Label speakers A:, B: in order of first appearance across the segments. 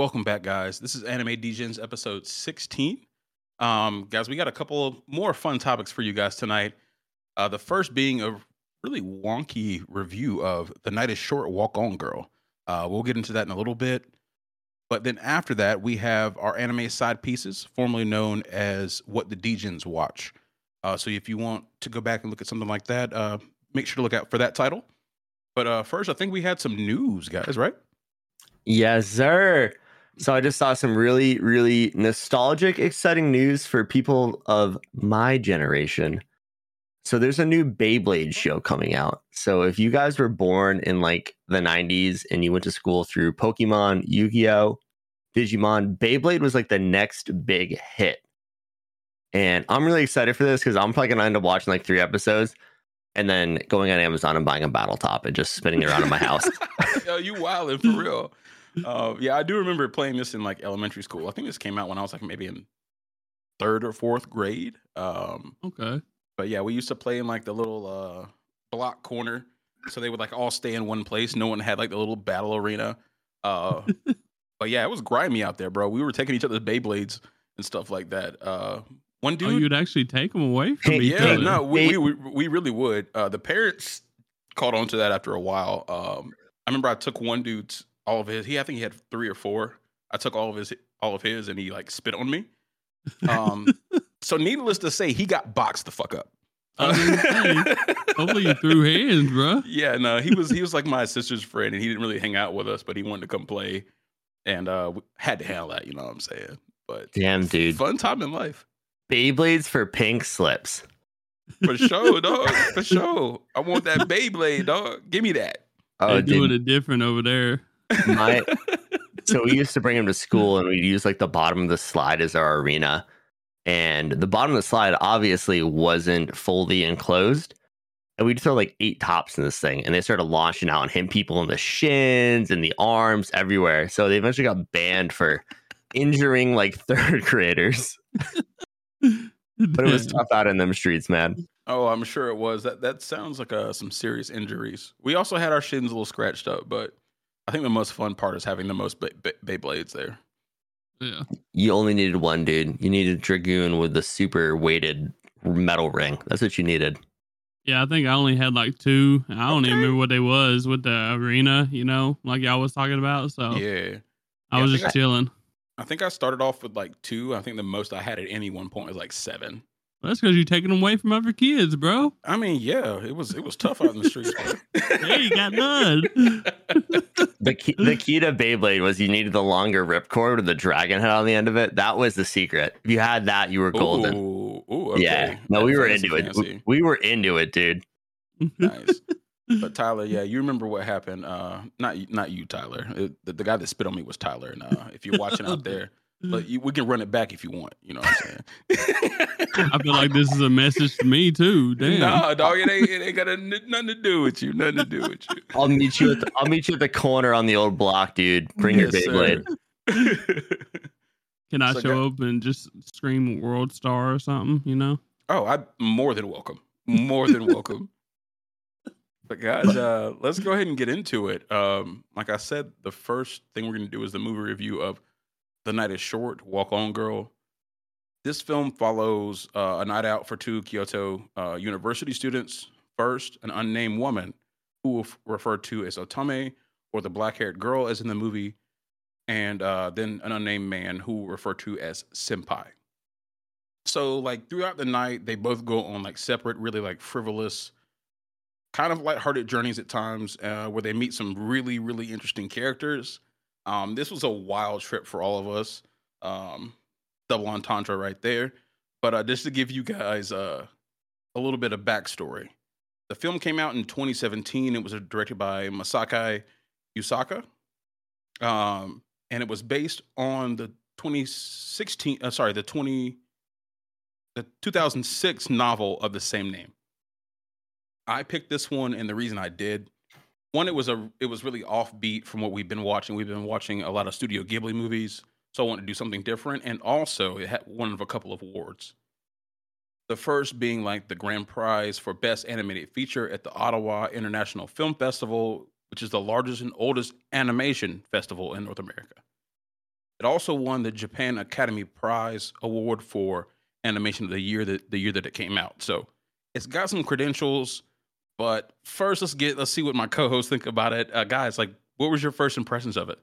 A: Welcome back, guys. This is Anime Degens episode 16. Um, guys, we got a couple of more fun topics for you guys tonight. Uh, the first being a really wonky review of The Night is Short Walk On Girl. Uh, we'll get into that in a little bit. But then after that, we have our anime side pieces, formerly known as What the Degens Watch. Uh, so if you want to go back and look at something like that, uh, make sure to look out for that title. But uh, first, I think we had some news, guys, right?
B: Yes, sir. So I just saw some really, really nostalgic, exciting news for people of my generation. So there's a new Beyblade mm-hmm. show coming out. So if you guys were born in like the 90s and you went to school through Pokemon, Yu-Gi-Oh, Digimon, Beyblade was like the next big hit. And I'm really excited for this because I'm probably gonna end up watching like three episodes and then going on Amazon and buying a battle top and just spinning it around in my house.
A: Yo, you wildin' for real. Uh, yeah, I do remember playing this in like elementary school. I think this came out when I was like maybe in third or fourth grade. Um,
C: Okay.
A: but yeah, we used to play in like the little uh, block corner, so they would like all stay in one place. No one had like the little battle arena. Uh, but yeah, it was grimy out there, bro. We were taking each other's Beyblades and stuff like that. Uh, one
C: Oh,
A: dude,
C: you'd actually take them away from
B: Hey,
C: each
A: yeah,
C: other.
A: no, we, we we we really would. Uh, the parents caught on to that after a while. Um, I remember I took one dude's all of his. He I think he had three or four. I took all of his all of his, and he like spit on me. Um, so needless to say, he got boxed the fuck up.
C: I was Hopefully you threw hands, bro.
A: yeah, no, he was he was like my sister's friend, and he didn't really hang out with us, but he wanted to come play, and uh, we had to handle that. You know what I'm saying? But
B: Damn, dude.
A: fun time in life
B: Beyblades for pink slips.
A: for sure, dog. For sure, I want that Beyblade, dog. Give me that.
B: Oh,
C: They're doing
B: dude.
C: it different over there.
B: My, so we used to bring him to school and we'd use like the bottom of the slide as our arena. And the bottom of the slide obviously wasn't fully enclosed. And we'd throw like eight tops in this thing. And they started launching out and hitting people in the shins and the arms everywhere. So they eventually got banned for injuring like third graders. But it was tough out in them streets, man.
A: Oh, I'm sure it was. That that sounds like uh, some serious injuries. We also had our shins a little scratched up, but I think the most fun part is having the most Bey- Bey- Beyblades there.
C: yeah.
B: You only needed one, dude. You needed Dragoon with the super weighted metal ring. That's what you needed.
C: Yeah, I think I only had like two. I don't
A: Okay.
C: even remember what they was with the arena, you know, like y'all was talking about. So
A: Yeah,
C: I
A: Yeah,
C: was
A: think
C: just
A: I-
C: chilling.
A: I think I started off with like two. I think the most I had at any one point was like seven.
C: That's because you're taking them away from other kids, bro.
A: I mean, yeah, it was it was tough out in the streets.
C: Hey, you got none.
B: The key, the key to Beyblade was you needed the longer ripcord with the dragon head on the end of it. That was the secret. If you had that, you were golden.
A: Ooh, ooh, okay.
B: Yeah. No,
A: That
B: we were
A: fancy
B: into it.
A: fancy.
B: We, we were into it, dude.
A: nice. But Tyler, yeah, you remember what happened? Uh, not you- not you, Tyler. It- the, the guy that spit on me was Tyler. And uh, if you're watching out there, but you, we can run it back if you want. You know what I'm saying?
C: I feel like this is a message to me too. Damn.
A: Nah, dog, it ain't, it ain't got a, nothing to do with you. Nothing to do with you.
B: I'll meet you at the, I'll meet you at the corner on the old block, dude. Bring your
A: Yes,
B: Beyblade.
C: Can I
A: So,
C: show
A: guy-
C: up and just scream World Star or something? You know.
A: oh, I'm more than welcome. More than welcome. But guys, uh, let's go ahead and get into it. Um, like I said, the first thing we're going to do is the movie review of "The Night Is Short." Walk on, girl. This film follows uh, a night out for two Kyoto uh, University students. First, an unnamed woman who will f- referred to as Otome or the black-haired girl, as in the movie, and uh, then an unnamed man who will refer to as senpai. So, like throughout the night, they both go on like separate, really like frivolous, kind of lighthearted journeys at times, uh, where they meet some really, really interesting characters. Um, this was a wild trip for all of us. Um, double entendre right there. But uh, just to give you guys uh, a little bit of backstory, the film came out in 2017. It was directed by Masaki Yusaka, um, and it was based on the 2016. Uh, sorry, the 20 the 2006 novel of the same name. I picked this one, and the reason I did, one, it was a it was really offbeat from what we've been watching. We've been watching a lot of Studio Ghibli movies, so I wanted to do something different, and also it had one of a couple of awards. The first being like the grand prize for best animated feature at the Ottawa International Film Festival, which is the largest and oldest animation festival in North America. It also won the Japan Academy Prize Award for animation of the year that the year that it came out. So it's got some credentials. But first, let's get let's see what my co-hosts think about it, uh, guys. Like, what was your first impressions of it?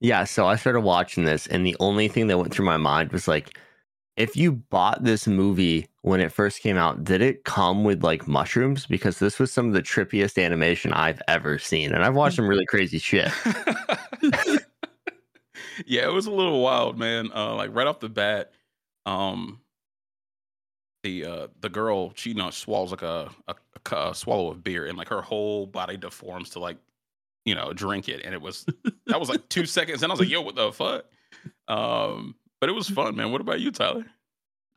B: Yeah, so I started watching this, and the only thing that went through my mind was like, if you bought this movie when it first came out, did it come with like mushrooms? Because this was some of the trippiest animation I've ever seen, and I've watched some really crazy shit.
A: yeah, it was a little wild, man. Uh, like right off the bat, um, the uh, the girl she you know swallows like a, a, a swallow of beer, and like her whole body deforms to like you know drink it, and it was that was like two seconds, and I was like, yo, what the fuck? Um, but it was fun, man. What about you, Tyler?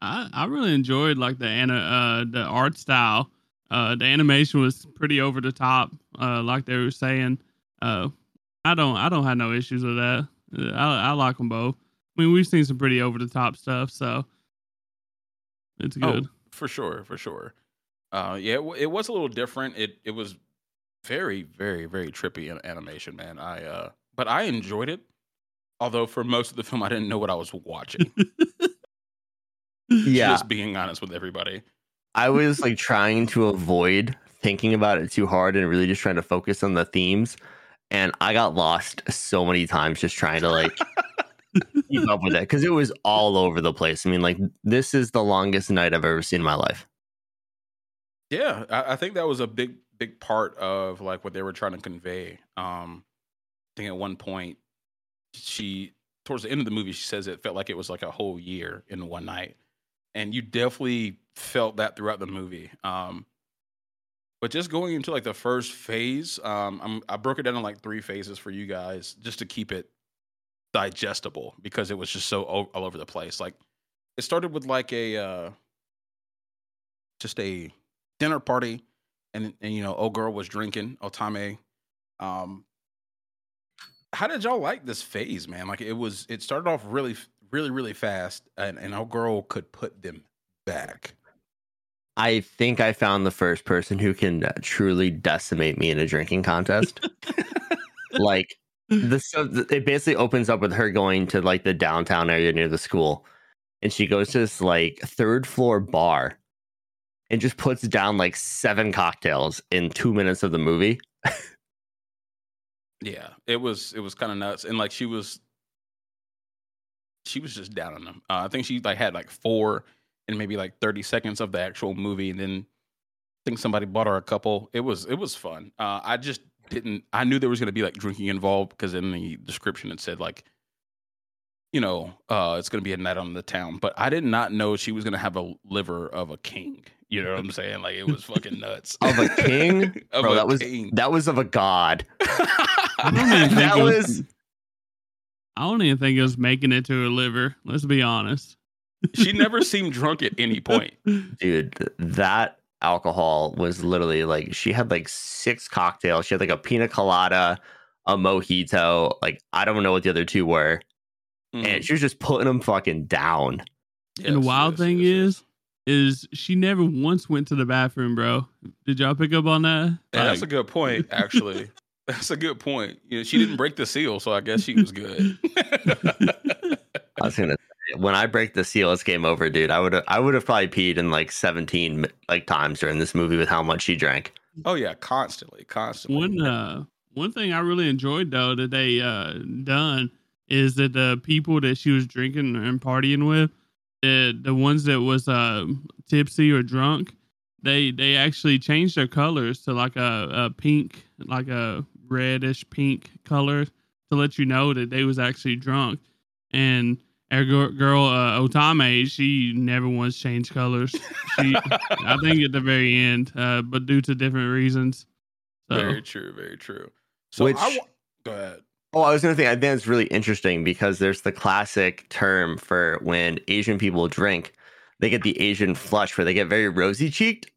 C: I I really enjoyed like the anna uh the art style. Uh, the animation was pretty over the top, uh, like they were saying. Uh, I don't I don't have no issues with that. Uh, I I like them both. I mean, we've seen some pretty over the top stuff, so it's oh, good oh,
A: for sure, for sure. Uh, yeah, it, it, was a little different. It it was very, very, very trippy in animation, man. I uh, but I enjoyed it. Although for most of the film, I didn't know what I was watching.
B: yeah,
A: just being honest with everybody.
B: I was like trying to avoid thinking about it too hard and really just trying to focus on the themes. And I got lost so many times just trying to like keep up with it because it was all over the place. I mean, like this is the longest night I've ever seen in my life.
A: Yeah, I, I think that was a big, big part of like what they were trying to convey. Um, I think at one point she towards the end of the movie she says it felt like it was like a whole year in one night, and you definitely felt that throughout the movie. Um, but just going into like the first phase, um, I broke it down in like three phases for you guys just to keep it digestible because it was just so all, all over the place. Like it started with like a uh, just a dinner party, and and you know, old girl was drinking Otome. Um, how did y'all like this phase, man? Like it was, it started off really, really, really fast, and and old girl could put them back.
B: I think I found the first person who can uh, truly decimate me in a drinking contest. like the so it basically opens up with her going to like the downtown area near the school, and she goes to this like third floor bar, and just puts down like seven cocktails in two minutes of the movie.
A: yeah, it was it was kind of nuts, and like she was she was just down on them. Uh, I think she like had like four and maybe like 30 seconds of the actual movie and then I think somebody bought her a couple. It was it was fun. Uh, I just didn't I knew there was going to be like drinking involved because in the description it said like you know, uh, it's going to be a night on the town, but I did not know she was going to have a liver of a king. You know what I'm saying? Like it was fucking nuts.
B: of a king? of Bro, a that was king. that was of a god. that
C: was I don't even think it was making it to her liver. Let's be honest
A: she never seemed drunk at any point.
B: Dude, that alcohol was literally like she had like six cocktails. She had like a pina colada, a mojito. Like I don't know what the other two were, mm. and mm-hmm. she was just putting them fucking down.
C: Yes, and the wild yes, thing yes, is, is she never once went to the bathroom, bro. Did y'all pick up on that?
A: Yeah, like, that's a good point, actually. that's a good point. You know, she didn't break the seal, so I guess she was good.
B: I was gonna when I break the seal, it's game over, dude. I would have I would have probably peed in like seventeen like times during this movie with how much she drank.
A: Oh yeah, constantly, constantly.
C: One uh one thing I really enjoyed though that they uh done is that the people that she was drinking and partying with, the the ones that was uh tipsy or drunk, they they actually changed their colors to like a, a pink, like a reddish pink color to let you know that they was actually drunk. And our girl uh, Otome, she never once changed colors. She, I think, at the very end, uh, but due to different reasons.
A: So. Very true. Very true. So Which, I w- go ahead.
B: Oh, I was going to think. I think it's really interesting because there's the classic term for when Asian people drink, they get the Asian flush, where they get very rosy cheeked.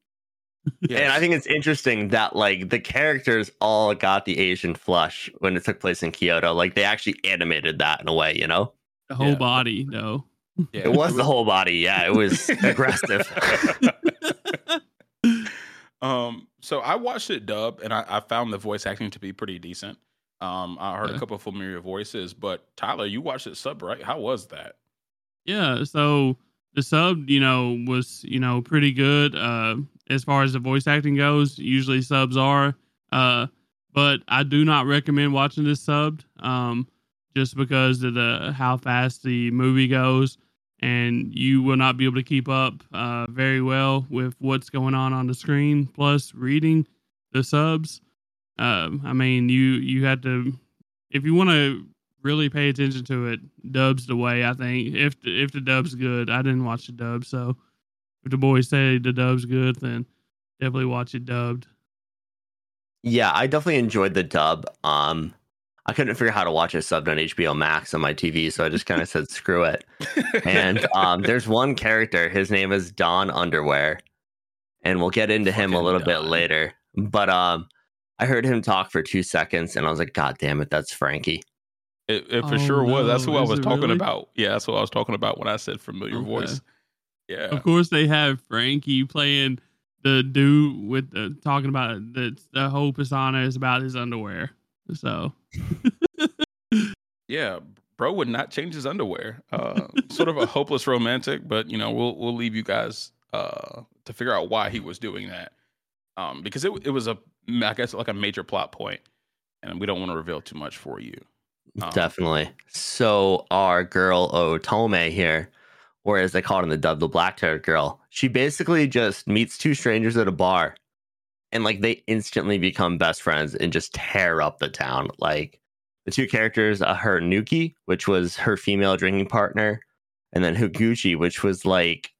B: Yes. And I think it's interesting that like the characters all got the Asian flush when it took place in Kyoto. Like they actually animated that in a way, you know.
C: The whole yeah. body, though.
B: Yeah, it was the whole body. Yeah, it was aggressive.
A: um, so I watched it dub, and I, I, found the voice acting to be pretty decent. Um, I heard
C: Yeah.
A: a couple of familiar voices, but Tyler, you watched it sub, right? How was that?
C: Yeah, so the sub, you know, was you know pretty good uh, as far as the voice acting goes. Usually subs are, uh, but I do not recommend watching this subbed, um, just because of the how fast the movie goes, and you will not be able to keep up uh, very well with what's going on on the screen. Plus, reading the subs, um, I mean, you you had to if you want to really pay attention to it, dub's the way. I think if the, if the dub's good, I didn't watch the dub, so if the boys say the dub's good, then definitely watch it dubbed.
B: Yeah, I definitely enjoyed the dub. Um, I couldn't figure out how to watch it subbed on HBO Max on my TV, so I just kind of said screw it. And um, there's one character. His name is Don Underwear, and we'll get into him a
A: Fucking
B: little bit later. But um, I heard him talk for two seconds, and I was like, God damn it, that's Frankie.
A: It, it for
C: Oh,
A: sure was. That's
C: no.
A: who I was talking
C: really?
A: about. Yeah, that's what I was talking about when I said familiar
C: Okay.
A: voice. Yeah.
C: Of course, they have Frankie playing the dude with the talking about the the whole persona is about his underwear. So
A: Yeah, bro would not change his underwear. Uh, sort of a hopeless romantic, but you know, we'll we'll leave you guys uh, to figure out why he was doing that. Um, because it it was a I guess like a major plot point, and we don't want to reveal too much for you. Um,
B: Definitely. So our girl Otome here, or as they call it in the dub, the black haired girl, she basically just meets two strangers at a bar and like they instantly become best friends and just tear up the town. Like the two characters, uh, Hanuki, which was her female drinking partner, and then Higuchi, which was like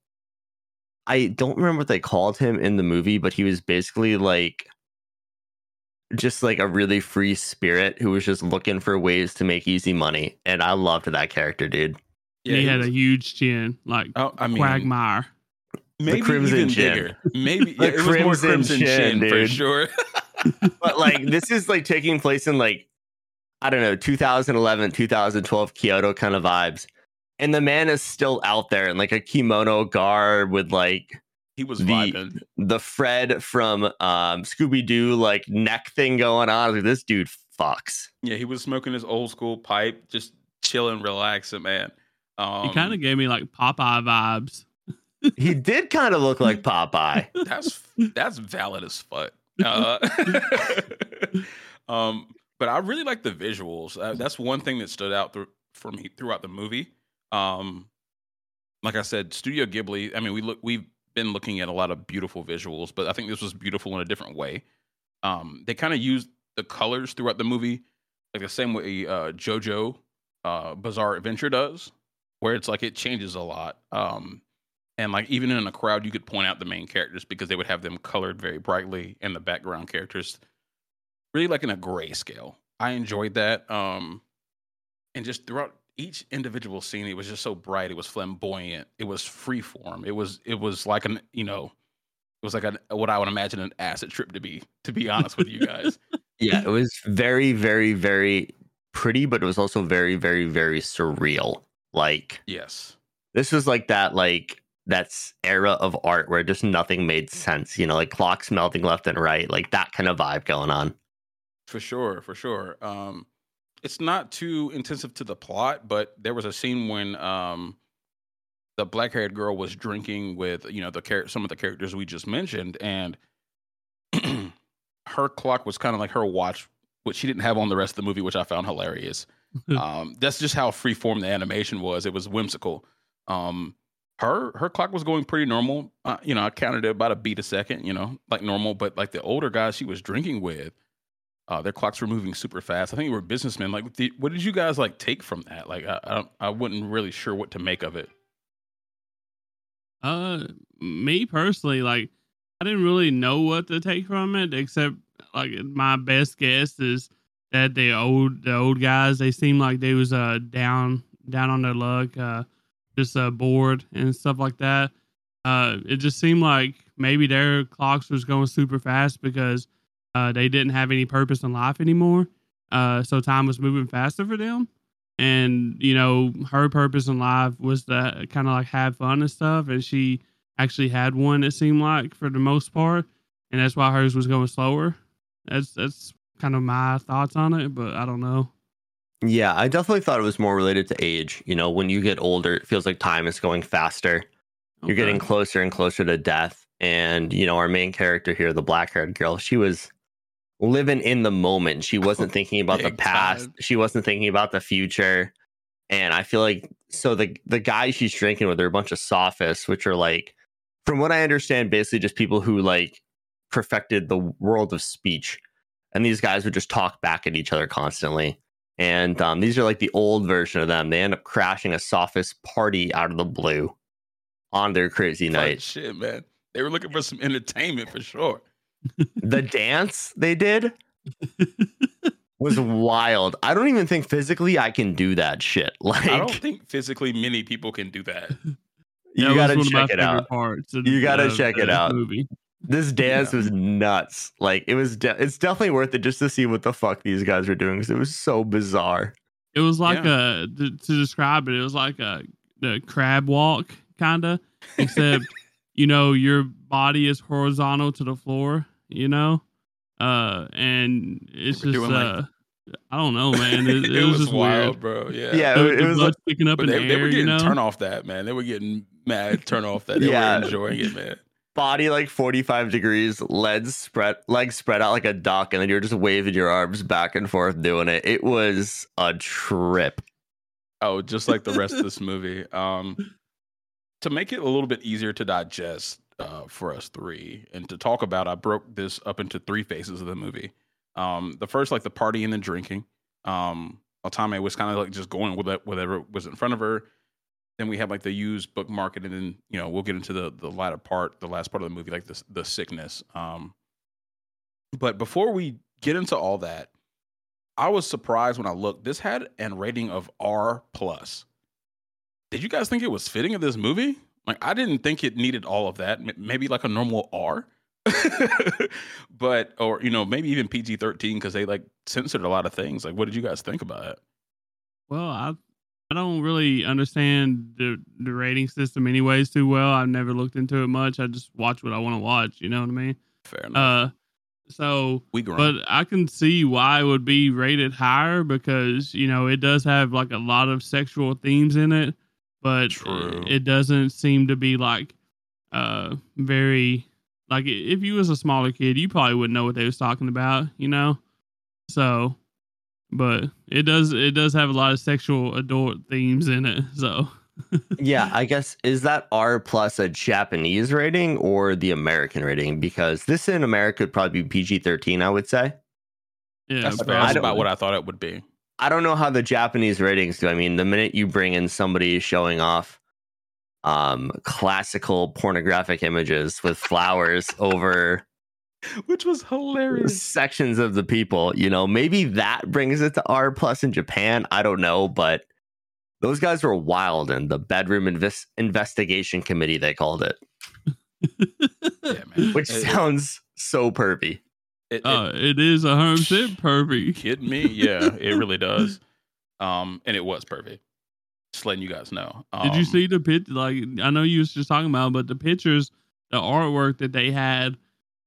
B: I don't remember what they called him in the movie, but he was basically like just like a really free spirit who was just looking for ways to make easy money. And I loved that character, dude.
A: Yeah,
C: he,
A: he
C: had
A: was-
C: a huge chin, like
A: Oh, I mean,
C: Quagmire.
A: Maybe
B: Crimson
A: even
B: Chin.
A: bigger. Maybe
B: The
A: yeah, it was more
B: Crimson
A: crimson
B: Chin,
A: chin, for sure.
B: But like this is like taking place in like I don't know, 2011, 2012 Kyoto kind of vibes. And the man is still out there in like a kimono garb with like
A: he was
B: The-
A: vibing.
B: the Fred from um Scooby Doo like neck thing going on. Like, this dude fucks.
A: Yeah, he was smoking his old school pipe, just chilling, relaxing, man. Um,
C: he kind of gave me like Popeye vibes.
B: He did kind of look like Popeye.
A: that's that's valid as fuck. Uh, um, but I really like the visuals. Uh, that's one thing that stood out thr- for me throughout the movie. Um, like I said, Studio Ghibli. I mean, we look we've been looking at a lot of beautiful visuals, but I think this was beautiful in a different way. Um, they kind of used the colors throughout the movie, like the same way uh, JoJo uh, Bizarre Adventure does, where it's like it changes a lot. Um, and like even in a crowd, you could point out the main characters because they would have them colored very brightly, and the background characters really like in a grayscale. I enjoyed that. Um, and just throughout each individual scene, it was just so bright. It was flamboyant. It was freeform. It was it was like an you know, it was like a what I would imagine an acid trip to be. To be honest with you guys,
B: Yeah, it was very, very, very pretty, but it was also very, very, very surreal. Like
A: yes,
B: this was like that, like that's era of art where just nothing made sense. You know, like clocks melting left and right, like that kind of vibe going on.
A: For sure, for sure. Um, it's not too intensive to the plot, but there was a scene when um, the black-haired girl was drinking with you know the char- some of the characters we just mentioned, and her clock was kind of like her watch, which she didn't have on the rest of the movie, which I found hilarious. um, that's just how freeform the animation was. It was whimsical. Um, her her clock was going pretty normal. Uh, you know, I counted it about a beat a second. You know, like normal. But like the older guys she was drinking with, uh, their clocks were moving super fast. I think they were businessmen. Like, did, what did you guys like take from that? Like, I I, I wasn't really sure what to make of it.
C: Uh, me personally, like, I didn't really know what to take from it, except like my best guess is that the old the old guys they seemed like they was uh down down on their luck, uh, just uh bored and stuff like that. Uh, it just seemed like maybe their clocks was going super fast because uh they didn't have any purpose in life anymore. Uh, so time was moving faster for them and you know her purpose in life was to kind of like have fun and stuff and she actually had one it seemed like for the most part and that's why hers was going slower that's that's kind of my thoughts on it, but I don't know.
B: Yeah, I definitely thought it was more related to age. You know, when you get older, it feels like time is going faster. You're getting closer and closer to death. And, you know, our main character here, the black haired girl, she was living in the moment. She wasn't thinking about the past.
A: time.
B: She wasn't thinking about the future. And I feel like so the the guys she's drinking with are a bunch of sophists, which are like, from what I understand, basically just people who like perfected the world of speech. And these guys would just talk back at each other constantly. And um, these are like the old version of them. They end up crashing a sophist party out of the blue on their crazy
A: Fuck
B: night.
A: shit, man. They were looking for some entertainment for sure.
B: the dance they did was wild. I don't even think physically I can do that shit. Like
A: I don't think physically many people can do that.
B: you
C: That
B: gotta
C: was one of
B: check it out.
C: Parts
B: You gotta
C: of
B: check it out.
C: Movie.
B: This dance
A: Yeah.
B: was nuts. Like it was. De- it's definitely worth it just to see what the fuck these guys were doing because it was so bizarre.
C: It was like a to, to describe it. It was like a the crab walk kind of, except you know your body is horizontal to the floor. You know, uh, and it's
A: They were
C: just uh,
A: like-
C: I don't know, man. It, it
A: it,
C: was,
A: was,
C: just
A: wild,
C: weird.
A: bro. Yeah.
B: Yeah,
C: The,
B: it,
C: the
B: was.
C: blood
B: Like,
C: sticking up in
A: they,
C: the
A: they
C: air.
A: were
C: You
A: getting
C: know,
A: turn off that, man. They were getting mad turn off that. They
B: Yeah.
A: were enjoying it, man.
B: Body like 45 degrees, legs spread, legs spread out like a duck, and then you're just waving your arms back and forth doing it. It was a trip.
A: Oh, just like the rest of this movie. Um, to make it a little bit easier to digest uh, for us three and to talk about, I broke this up into three phases of the movie. Um, the first, like the party and the drinking. Um, Otome was kind of like just going with it, whatever was in front of her. Then we have like the used book market, and then you know we'll get into the the latter part, the last part of the movie, like the the sickness. Um, but before we get into all that, I was surprised when I looked. This had an rating of R plus. Did you guys think it was fitting of this movie? Like I didn't think it needed all of that. Maybe like a normal R, but or you know maybe even PG thirteen because they like censored a lot of things. Like, what did you guys think about it?
C: Well, I I don't really understand the the rating system anyways too well. I've never looked into it much. I just watch what I want to watch. You know what I mean?
A: Fair enough.
C: Uh, so
A: we grown.
C: but I can see why it would be rated higher because you know it does have like a lot of sexual themes in it, but
A: True.
C: it doesn't seem to be like uh very like if you was a smaller kid, you probably wouldn't know what they was talking about, you know. So, but it does it does have a lot of sexual adult themes in it. So
B: yeah, I guess is that R plus a Japanese rating or the American rating? Because this in America would probably be PG 13, I would say.
C: yeah,
A: that's, that's about what I thought it would be.
B: I don't know how the Japanese ratings do. I mean, the minute you bring in somebody showing off um classical pornographic images with flowers over
A: Which was hilarious.
B: sections of the people, you know, maybe that brings it to R plus in Japan. I don't know, but those guys were wild in the bedroom inves- investigation committee, they called it,
A: Yeah, man.
B: which
A: It-
B: sounds so pervy.
A: it, it,
C: Uh, it is a hundred percent perfect.
A: kidding me? Yeah, it really does. Um, and it was perfect. Just letting you guys know. Um,
C: Did you see the pit? Like I know you was just talking about, but the pictures, the artwork that they had,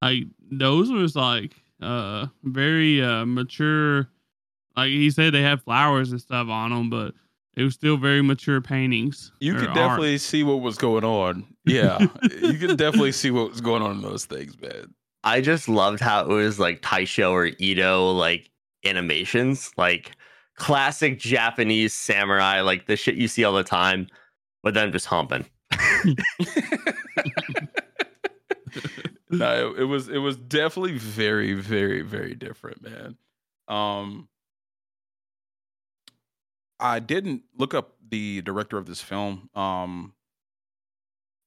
C: like those was like uh very uh mature. Like he said, they had flowers and stuff on them, but it was still very mature paintings.
A: You
C: or
A: could
C: art.
A: definitely see what was going on. Yeah, you could definitely see what was going on in those things, man.
B: I just loved how it was like Taisho or Edo like animations, like classic Japanese samurai, like the shit you see all the time, but then just humping.
A: no, it, it was it was definitely very, very, very different, man. Um, I didn't look up the director of this film, um,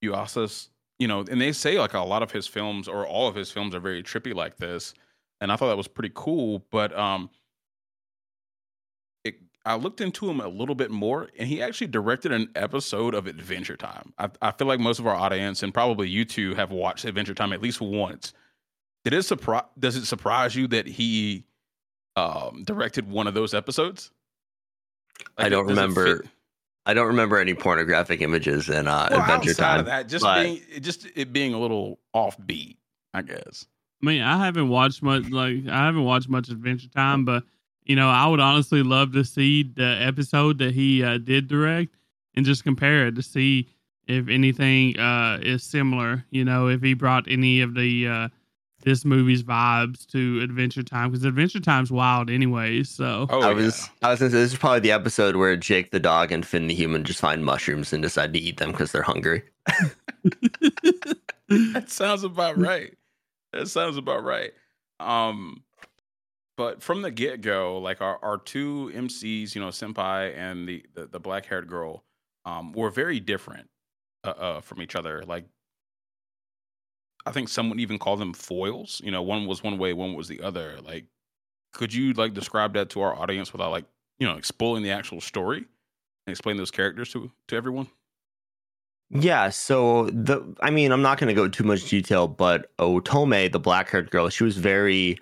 A: Yuasa's. You know, and they say like a lot of his films or all of his films are very trippy like this, and I thought that was pretty cool. But um, I looked into him a little bit more, and he actually directed an episode of Adventure Time. I, I feel like most of our audience, and probably you two, have watched Adventure Time at least once. Did it surprise? Does it surprise you that he um, directed one of those episodes?
B: I don't
A: it
B: remember I don't remember any pornographic images in uh,
A: Well,
B: Adventure
A: outside
B: Time.
A: of that, just
B: but-
A: being it just it being a little offbeat, I guess.
C: I mean, I haven't watched much. Like, I haven't watched much Adventure Time, but you know, I would honestly love to see the episode that he uh, did direct and just compare it to see if anything uh, is similar. You know, if he brought any of the uh, this movie's vibes to Adventure Time because Adventure Time's wild, anyways. So,
A: Oh,
B: I
A: yeah.
B: was I was gonna say this is probably the episode where Jake the dog and Finn the human just find mushrooms and decide to eat them because they're hungry.
A: that sounds about right. That sounds about right. Um, but from the get go, like our, our two MCs, you know, Senpai and the the, the black haired girl, um, were very different uh, uh, from each other. Like, I think some would even call them foils. You know, one was one way, one was the other. Like, could you like describe that to our audience without like you know spoiling the actual story and explain those characters to to everyone?
B: Yeah, so the I mean, I'm not going to go too much detail, but Otome, the black-haired girl, she was very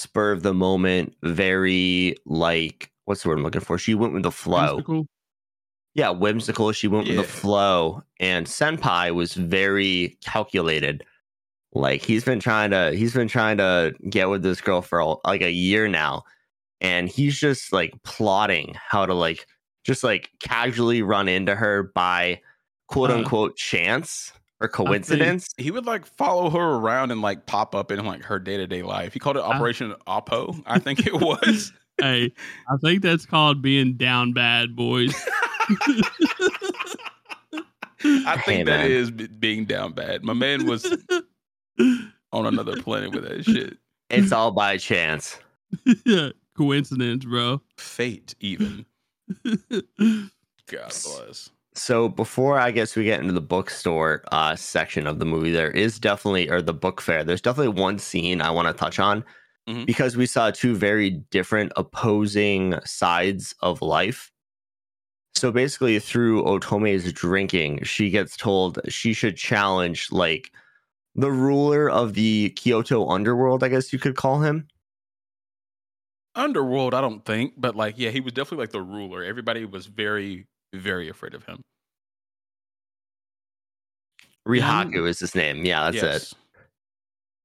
B: spur of the moment, very like what's the word I'm looking for? She went with the flow.
C: Whimsical.
B: Yeah, whimsical. She went with the flow, and Senpai was very calculated. Like he's been trying to he's been trying to get with this girl for like a year now, and he's just like plotting how to like just like casually run into her by quote
C: Uh,
B: unquote chance or coincidence.
A: he would like follow her around and like pop up in like her day to day life. He called it
C: I-
A: Operation Oppo, I think it was.
C: hey, I think that's called being down bad, boys.
A: I think
B: Hey,
A: that
B: man.
A: is being down bad. My man was on another planet with that shit.
B: It's all by chance.
C: yeah, Coincidence, bro.
A: Fate, even. God bless.
B: So before I guess we get into the bookstore uh, section of the movie, there is definitely or the book fair. There's definitely one scene I want to touch on
A: Mhm.
B: because we saw two very different opposing sides of life. So basically, through Otome's drinking, she gets told she should challenge like the ruler of the Kyoto underworld. I guess you could call him.
A: Underworld, I don't think, but like, yeah, he was definitely like the ruler. Everybody was very, very afraid of him.
B: Rihaku is his name. Yeah, that's it.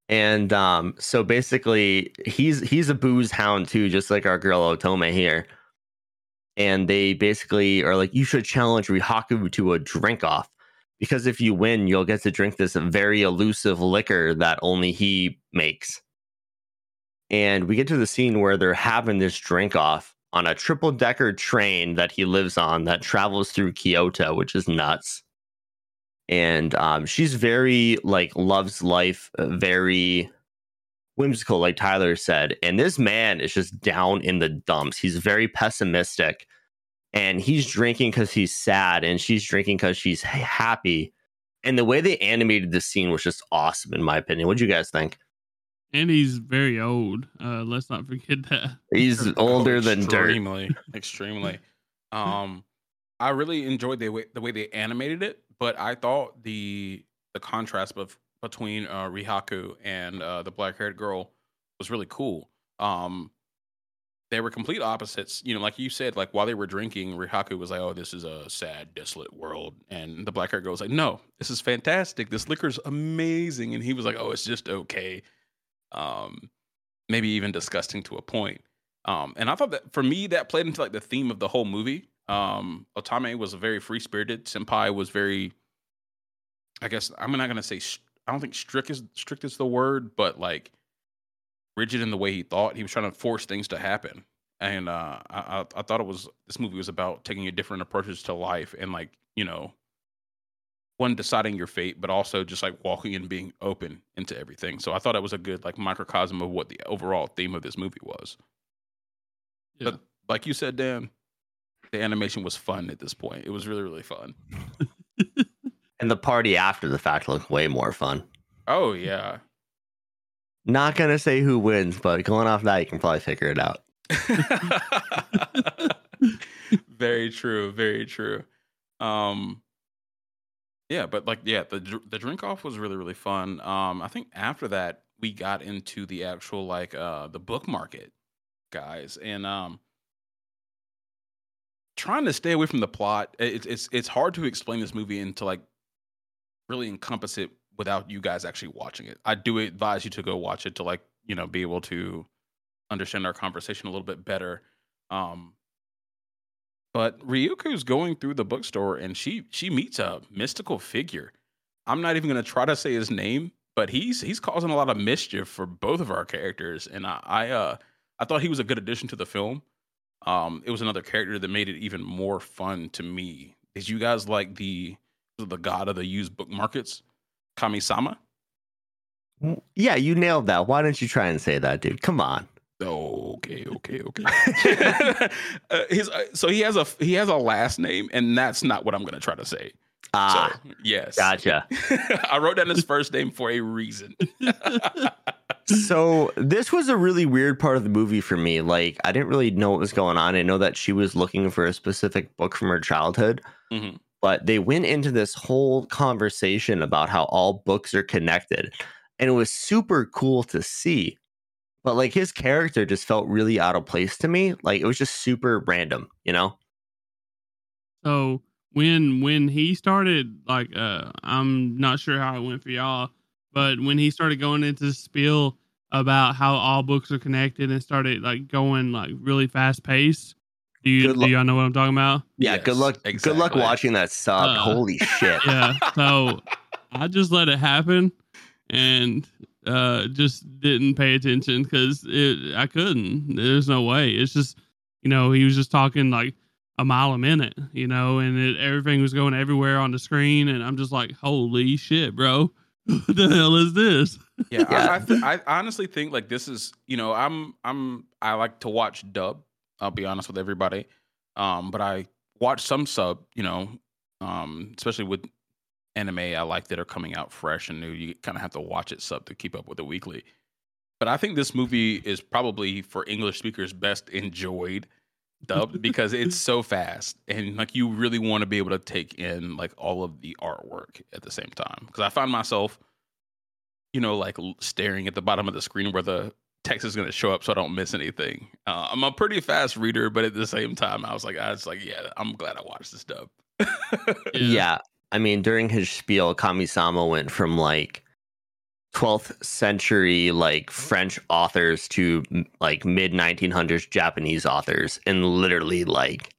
B: And um, so basically, he's he's a booze hound too, just like our girl Otome here. And they basically are like, you should challenge Rihaku to a drink off because if you win, you'll get to drink this very elusive liquor that only he makes. And we get to the scene where they're having this drink off on a triple decker train that he lives on that travels through Kyoto, which is nuts and um, she's very like loves life, uh, very whimsical, like Tyler said. And this man is just down in the dumps. He's very pessimistic, and he's drinking because he's sad, and she's drinking because she's happy. And the way they animated this scene was just awesome, in my opinion. What do you guys think?
C: And he's very old. Uh, let's not forget that.
B: He's
A: Oh,
B: older than dirt.
A: extremely, extremely. Um, I really enjoyed the way the way they animated it, but I thought the the contrast of between uh, Rihaku and uh, the black haired girl was really cool. Um, they were complete opposites. You know, like you said, like while they were drinking, Rihaku was like, "Oh, this is a sad, desolate world," and the black haired girl was like, "No, this is fantastic. This liquor's amazing," and he was like, "Oh, it's just okay." Um, maybe even disgusting to a point. Um, and I thought that for me, that played into like the theme of the whole movie. Um, Otome was very free spirited. Senpai was very, I guess I'm not gonna say I don't think strict is strict is the word, but like rigid in the way he thought. He was trying to force things to happen. And uh, I, I, I thought it was this movie was about taking a different approaches to life and like you know, one deciding your fate, but also just like walking and being open into everything. So I thought it was a good like microcosm of what the overall theme of this movie was.
C: Yeah.
A: But like you said, Dan, the animation was fun at this point. It was really, really fun.
B: And the party after the fact looked way more fun.
A: Oh yeah.
B: Not gonna say who wins, but going off that, you can probably figure it out.
A: very true. Very true. Um, yeah, but like, yeah, the the drink off was really really fun. Um, I think after that we got into the actual like uh the book market, guys, and um, trying to stay away from the plot. It's it's it's hard to explain this movie and to like really encompass it without you guys actually watching it. I do advise you to go watch it to like you know be able to understand our conversation a little bit better. Um, but Ryuko's going through the bookstore and she she meets a mystical figure. I'm not even going to try to say his name, but he's he's causing a lot of mischief for both of our characters, and I I, uh, I thought he was a good addition to the film. Um, it was another character that made it even more fun to me. Did you guys like the the god of the used book markets, Kamisama?
B: Yeah, you nailed that. Why don't you try and say that, dude? Come on.
A: Okay, okay, okay. uh, his, uh, so he has a he has a last name, and that's not what I'm going to try to say.
B: Ah,
A: so, yes,
B: gotcha.
A: I wrote down his first name for a reason.
B: so this was a really weird part of the movie for me. Like I didn't really know what was going on. I know that she was looking for a specific book from her childhood,
A: mm-hmm.
B: but they went into this whole conversation about how all books are connected, and it was super cool to see but like his character just felt really out of place to me. Like it was just super random, you know?
C: So when when he started like uh I'm not sure how it went for y'all, but when he started going into the spiel about how all books are connected and started like going like really fast paced. Do you do y'all know what I'm talking about?
B: Yeah, yes, good luck. Exactly. Good luck watching that sub. Uh, Holy shit.
C: Yeah. So I just let it happen and uh, just didn't pay attention because it I couldn't. There's no way. It's just you know he was just talking like a mile a minute, you know, and it, everything was going everywhere on the screen, and I'm just like, holy shit, bro, what the hell is this?
A: Yeah, I, I, th- I honestly think like this is you know I'm I'm I like to watch dub. I'll be honest with everybody, um, but I watch some sub, you know, um, especially with anime I like that are coming out fresh and new. You kind of have to watch it sub to keep up with it weekly. But I think this movie is probably for English speakers best enjoyed dubbed because it's so fast and like you really want to be able to take in like all of the artwork at the same time. Because I find myself, you know, like staring at the bottom of the screen where the text is going to show up so I don't miss anything. Uh, I'm a pretty fast reader, but at the same time, I was like, I was like, yeah, I'm glad I watched this dub.
B: yeah. yeah. I mean, during his spiel, Kamisama went from like 12th century like French authors to like mid 1900s Japanese authors in literally like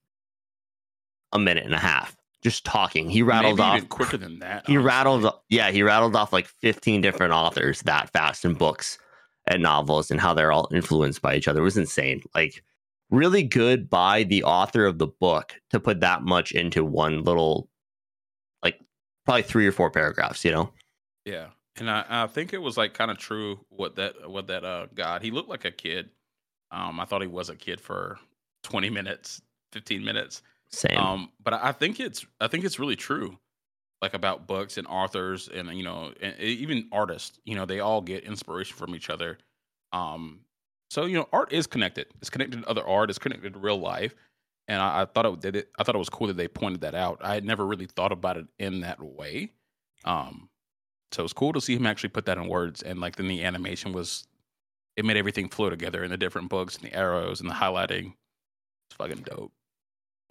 B: a minute and a half just talking. He rattled
A: Maybe
B: off
A: quicker than that.
B: He honestly. rattled yeah, he rattled off like 15 different authors that fast in books and novels and how they're all influenced by each other. It was insane. Like really good by the author of the book to put that much into one little probably three or four paragraphs, you know?
A: Yeah. And I, I think it was like kind of true what that what that uh God he looked like a kid. Um, I thought he was a kid for 20 minutes, 15 minutes.
B: Same.
A: Um, but I think it's I think it's really true, like about books and authors and you know and even artists. You know, they all get inspiration from each other. Um, so you know, art is connected. It's connected to other art. It's connected to real life and I, I thought it did it. I thought it was cool that they pointed that out. I had never really thought about it in that way. Um, so it's cool to see him actually put that in words. And like then the animation was, it made everything flow together in the different books and the arrows and the highlighting. It's fucking dope.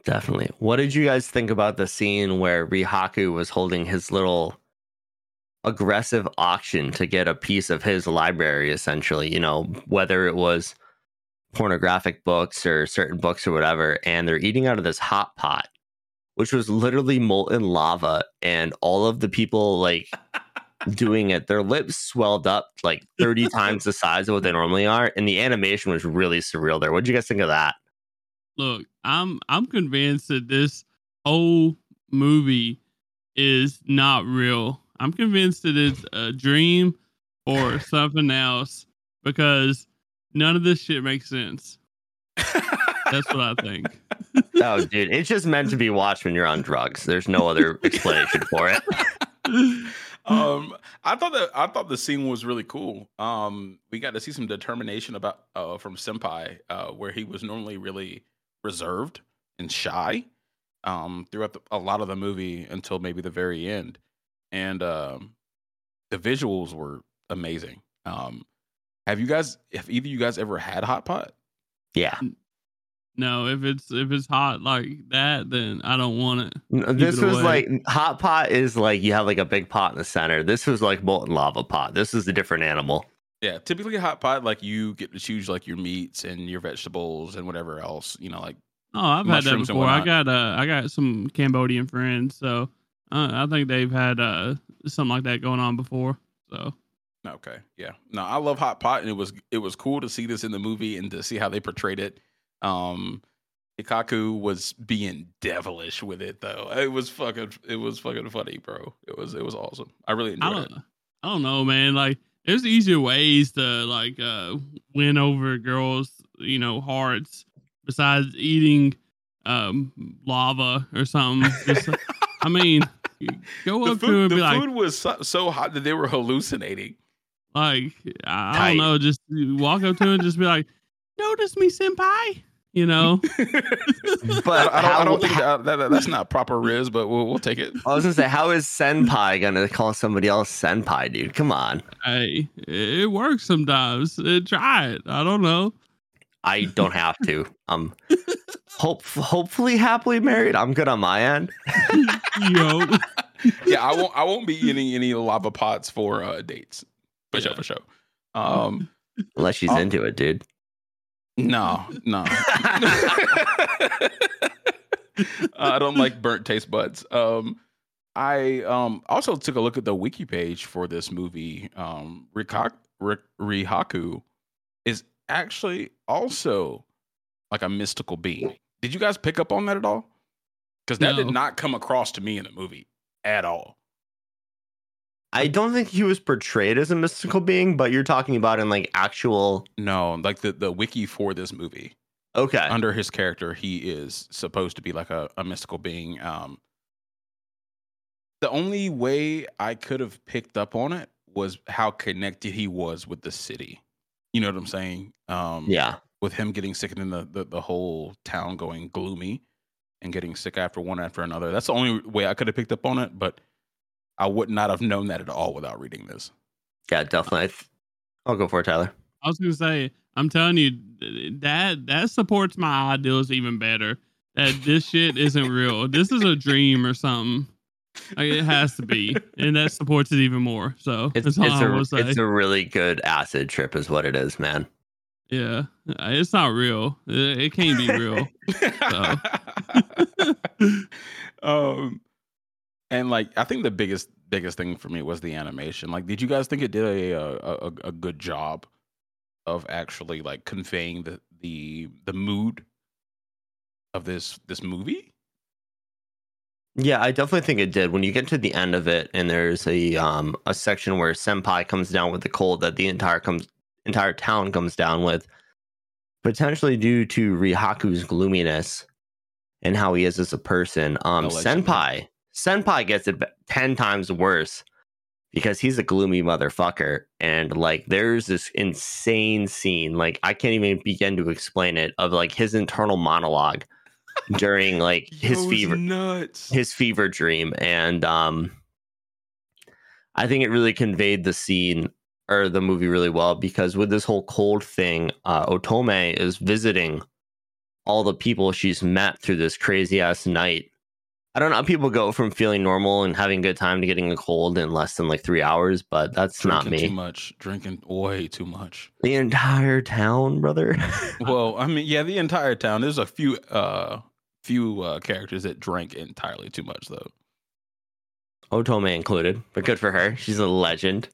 B: Definitely. What did you guys think about the scene where Rihaku was holding his little aggressive auction to get a piece of his library, essentially? You know, whether it was pornographic books or certain books or whatever, and they're eating out of this hot pot, which was literally molten lava, and all of the people like doing it, their lips swelled up like 30 times the size of what they normally are, and the animation was really surreal there. What did you guys think of that?
C: Look, I'm I'm convinced that this whole movie is not real. I'm convinced that it's a dream or something else because None of this shit makes sense. That's what I think.
B: oh, dude, it's just meant to be watched when you're on drugs. There's no other explanation for it.
A: um, I thought that I thought the scene was really cool. Um, we got to see some determination about uh, from Senpai, uh, where he was normally really reserved and shy um, throughout the, a lot of the movie until maybe the very end, and um, the visuals were amazing. Um, have you guys, have either you guys ever had hot pot?
B: Yeah.
C: No, if it's if it's hot like that, then I don't want it.
B: N- This
C: it
B: was
C: away.
B: like hot pot is like you have like a big pot in the center. This was like molten lava pot. This is a different animal.
A: Yeah, typically hot pot, like you get to choose like your meats and your vegetables and whatever else. You know, like
C: Oh, I've had that before. I got uh, I got some Cambodian friends, so uh, I think they've had uh something like that going on before. So
A: okay, yeah. No, I love hot pot, and it was it was cool to see this in the movie and to see how they portrayed it. Um, Ikaku was being devilish with it though. It was fucking it was fucking funny, bro. It was it was awesome. I really
C: I
A: enjoyed
C: don't
A: it.
C: I don't know, man. Like there's easier ways to like uh win over girls, you know, hearts besides eating um lava or something. Just, I mean, go
A: The
C: up to
A: food,
C: and
A: the
C: be like,
A: food was so, so hot that they were hallucinating.
C: Like I, I don't know, just walk up to her and just be like, "Notice me, senpai." You know,
B: But
A: I, I don't, I don't think that, that, that- that's not proper Riz, but we'll, we'll take it.
B: I was gonna say, how is senpai gonna call somebody else senpai, dude? Come on.
C: hey, it works sometimes. Uh, try it. I don't know.
B: I don't have to. Um, hope hopefully happily married. I'm good on my end.
C: Yo,
A: yeah, I won't. I won't be eating any lava pots for uh, dates. For sure, for sure. Um,
B: Unless she's
A: Oh.
B: into it, dude.
A: no, no. I don't like burnt taste buds. Um, I um also took a look at the wiki page for this movie. Um, Rikak, Rik- Rihaku is actually also like a mystical being. Did you guys pick up on that at all? Because that did not come across to me in the movie at all.
B: I don't think he was portrayed as a mystical being, but you're talking about in like actual.
A: No, like the, the wiki for this movie.
B: Okay.
A: Under his character, he is supposed to be like a, a mystical being. Um the only way I could have picked up on it was how connected he was with the city. You know what I'm saying? Um
B: yeah.
A: with him getting sick and then the, the, the whole town going gloomy and getting sick after one after another. That's the only way I could have picked up on it, but I would not have known that at all without reading this.
B: Yeah, definitely. I th- I'll go for it, Tyler.
C: I was gonna say, I'm telling you, that that supports my ideals even better. That this shit isn't real. This is a dream or something. Like, it has to be, and that supports it even more. So
B: It's
C: that's all
B: it's
C: I
B: a
C: will say.
B: it's a really good acid trip, is what it is, man.
C: yeah, it's not real. It, it can't be real.
A: um, and like I think the biggest biggest thing for me was the animation. Like, did you guys think it did a a, a, a good job of actually like conveying the the the mood of this this movie?
B: Yeah, I definitely think it did. When you get to the end of it, and there's a um a section where Senpai comes down with the cold that the entire comes entire town comes down with, potentially due to Rihaku's gloominess and how he is as a person. Um,
A: Allegedly.
B: Senpai Senpai gets it ten times worse because he's a gloomy motherfucker, and like there's this insane scene. Like I can't even begin to explain it of like his internal monologue during like his
A: Yo,
B: fever
A: nuts.
B: his fever dream and um i think it really conveyed the scene or the movie really well because with this whole cold thing uh otome is visiting all the people she's met through this crazy ass night i don't know how people go from feeling normal and having a good time to getting a cold in less than like three hours but that's not
A: drinking too much, drinking way too much.
B: the entire town brother
A: Well, I mean, yeah, the entire town. There's a few uh few uh characters that drank entirely too much though.
B: otome included but good for her she's a legend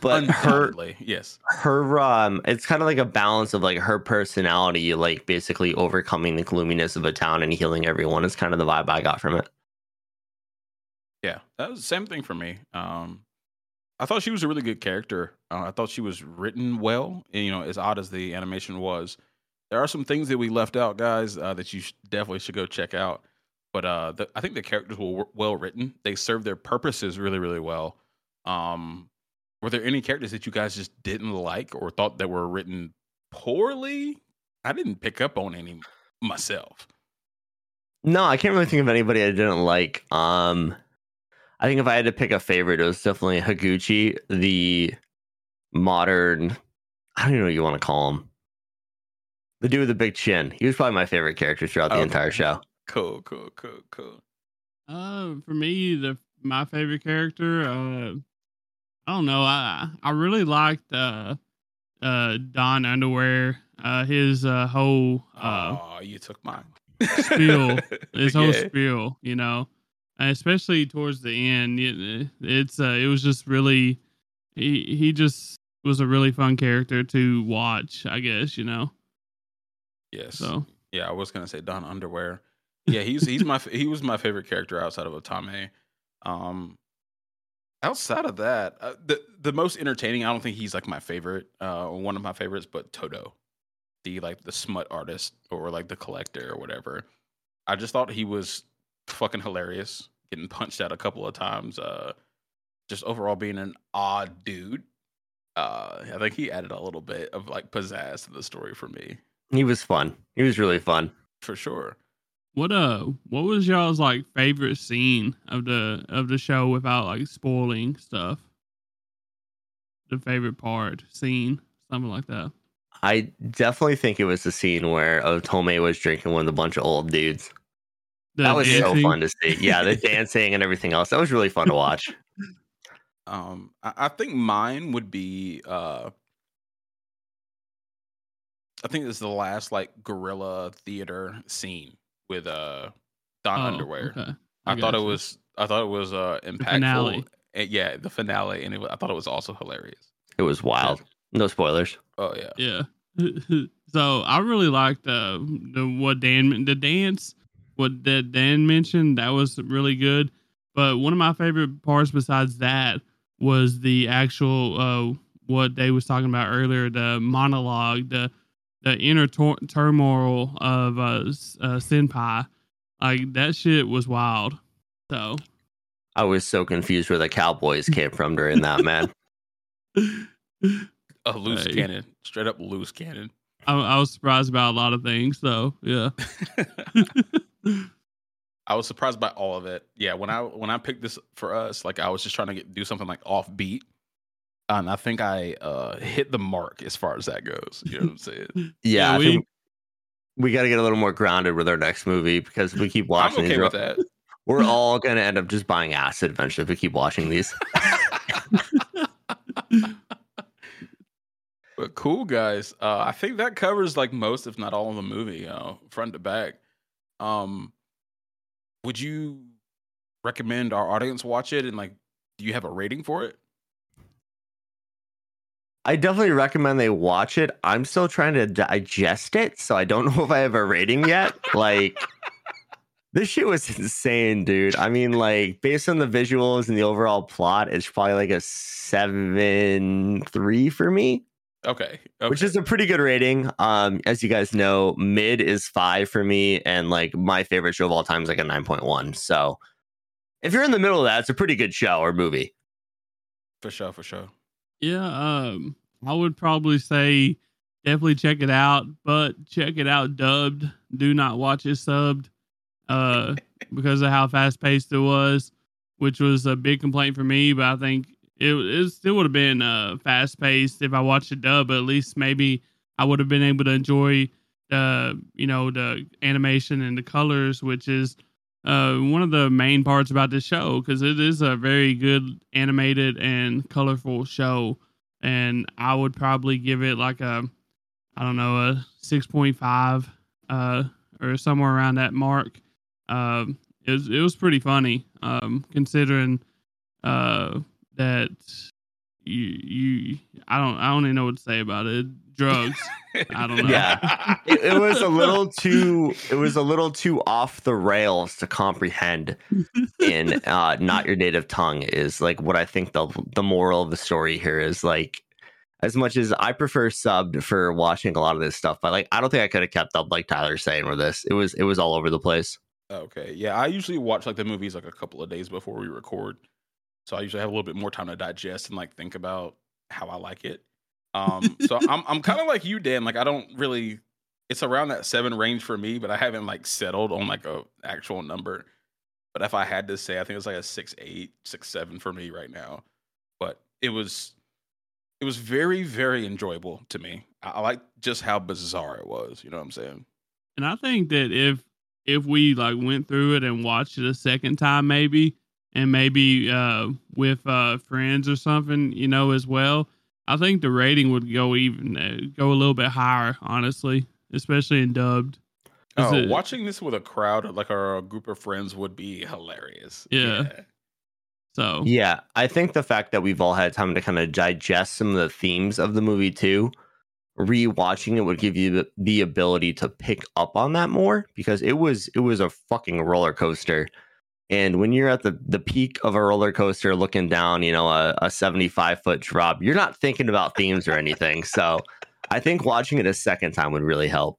B: but her
A: yes.
B: her um it's kind of like a balance of like her personality like basically overcoming the gloominess of a town and healing everyone is kind of the vibe i got from it
A: Yeah, that was the same thing for me. Um, I thought she was a really good character. Uh, I thought she was written well. And, you know, as odd as the animation was, there are some things that we left out, guys, uh, that you sh- definitely should go check out. But uh, the, I think the characters were well written. They served their purposes really, really well. Um, were there any characters that you guys just didn't like or thought that were written poorly? I didn't pick up on any myself.
B: no i can't really think of anybody i didn't like um i think if i had to pick a favorite it was definitely higuchi the modern i don't even know what you want to call him The dude with the big chin. He was probably my favorite character throughout the
A: Okay.
B: entire show.
A: Cool, cool, cool, cool.
C: Uh, for me, the my favorite character. Uh, I don't know. I I really liked uh, uh Don Underwear. Uh, his uh whole uh
A: oh, you took mine.
C: spiel. his whole
A: Yeah.
C: spiel. You know, and especially towards the end. It, it's uh, it was just really. He he just was a really fun character to watch. I guess you know.
A: Yes.
C: So
A: Yeah, I was gonna say Don Underwear. Yeah, he's he's my he was my favorite character outside of Otome. Um, outside of that, uh, the the most entertaining. I don't think he's like my favorite, uh, or one of my favorites, but Todo, the like the smut artist or like the collector or whatever. I just thought he was fucking hilarious, getting punched out a couple of times. Uh, just overall being an odd dude. Uh, I think he added a little bit of like pizzazz to the story for me,
B: He was fun. He was really fun.
A: for sure.
C: What uh what was y'all's like favorite scene of the of the show without like spoiling stuff? The favorite part, scene, something like that.
B: I definitely think it was the scene where Otome was drinking with a bunch of old dudes.
C: The
B: that was so fun to see. Yeah, the dancing and everything else. That was really fun to watch.
A: Um, I, I think mine would be. Uh, I think this is the last like guerrilla theater scene with uh Don
C: Oh,
A: Underwear.
C: okay.
A: I, thought it was. I thought it was uh impactful.
C: finale.
A: And yeah, the finale, and it, wa- I thought it was also hilarious.
B: It was wild. No spoilers.
A: Oh yeah,
C: Yeah. so I really liked uh, the what Dan the dance what that Dan mentioned that was really good. But one of my favorite parts besides that was the actual uh, what they was talking about earlier the monologue the the inner tor- turmoil of uh, S- uh senpai like that shit was wild. So
B: I was so confused where the Cowboys came from during that, man.
A: a loose
C: Hey.
A: cannon, straight up loose cannon.
C: I, I was surprised about a lot of things. though. yeah.
A: I was surprised by all of it. Yeah, when I when I picked this for us, like I was just trying to get, do something like offbeat, and I think I uh hit the mark as far as that goes. You know what I'm saying?
B: Yeah,
C: Yeah, we-
B: we got to get a little more grounded with our next movie because if we keep
A: I'm
B: watching
A: okay
B: these.
A: with that.
B: We're all gonna end up just buying acid eventually if we keep watching these.
A: But cool, guys. Uh, I think that covers like most, if not all, of the movie, uh, front to back. Um, would you recommend our audience watch it? And like, do you have a rating for it?
B: I definitely recommend they watch it. I'm still trying to digest it, so I don't know if I have a rating yet. like this shit was insane, dude. I mean, like based on the visuals and the overall plot, it's probably like a seven three for me,
A: Okay. okay.
B: which is a pretty good rating. Um, as you guys know, mid is five for me, and like my favorite show of all time is like a nine point one. So if you're in the middle of that, it's a pretty good show or movie.
A: for sure. For sure.
C: Yeah, um, I would probably say definitely check it out, but check it out dubbed. Do not watch it subbed, uh, because of how fast paced it was, which was a big complaint for me. But I think it it still would have been uh fast paced if I watched it dub. But at least maybe I would have been able to enjoy the you know the animation and the colors, which is uh, one of the main parts about this show because it is a very good animated and colorful show. And I would probably give it like a, I don't know, a 6.5 uh, or somewhere around that mark. Um, it, was, it was pretty funny um, considering uh, that you, you, I don't, I don't even know what to say about it. Drugs. I don't know.
B: Yeah. it, it was a little too it was a little too off the rails to comprehend in uh not your native tongue is like what i think the the moral of the story here is like as much as i prefer subbed for watching a lot of this stuff but like i don't think i could have kept up like tyler's saying with this it was it was all over the place
A: Okay. Yeah, I usually watch like the movies like a couple of days before we record. So I usually have a little bit more time to digest and like think about how I like it. Um so I'm I'm kind of like you Dan, like I don't really it's around that 7 range for me, but I haven't like settled on like a actual number. But if I had to say, I think it's like a six eight, six seven for me right now. But it was it was very very enjoyable to me. I, I like just how bizarre it was. You know what I'm saying?
C: And I think that if if we like went through it and watched it a second time, maybe, and maybe uh, with uh, friends or something, you know, as well, I think the rating would go even uh, go a little bit higher, honestly, especially in dubbed.
A: Oh,
C: it-
A: watching this with a crowd, like or a group of friends, would be hilarious.
C: Yeah. So
B: Yeah, I think the fact that we've all had time to kind of digest some of the themes of the movie too, rewatching it would give you the, the ability to pick up on that more because it was it was a fucking roller coaster. And when you're at the the peak of a roller coaster looking down, you know, a, a 75 foot drop, you're not thinking about themes or anything. So I think watching it a second time would really help.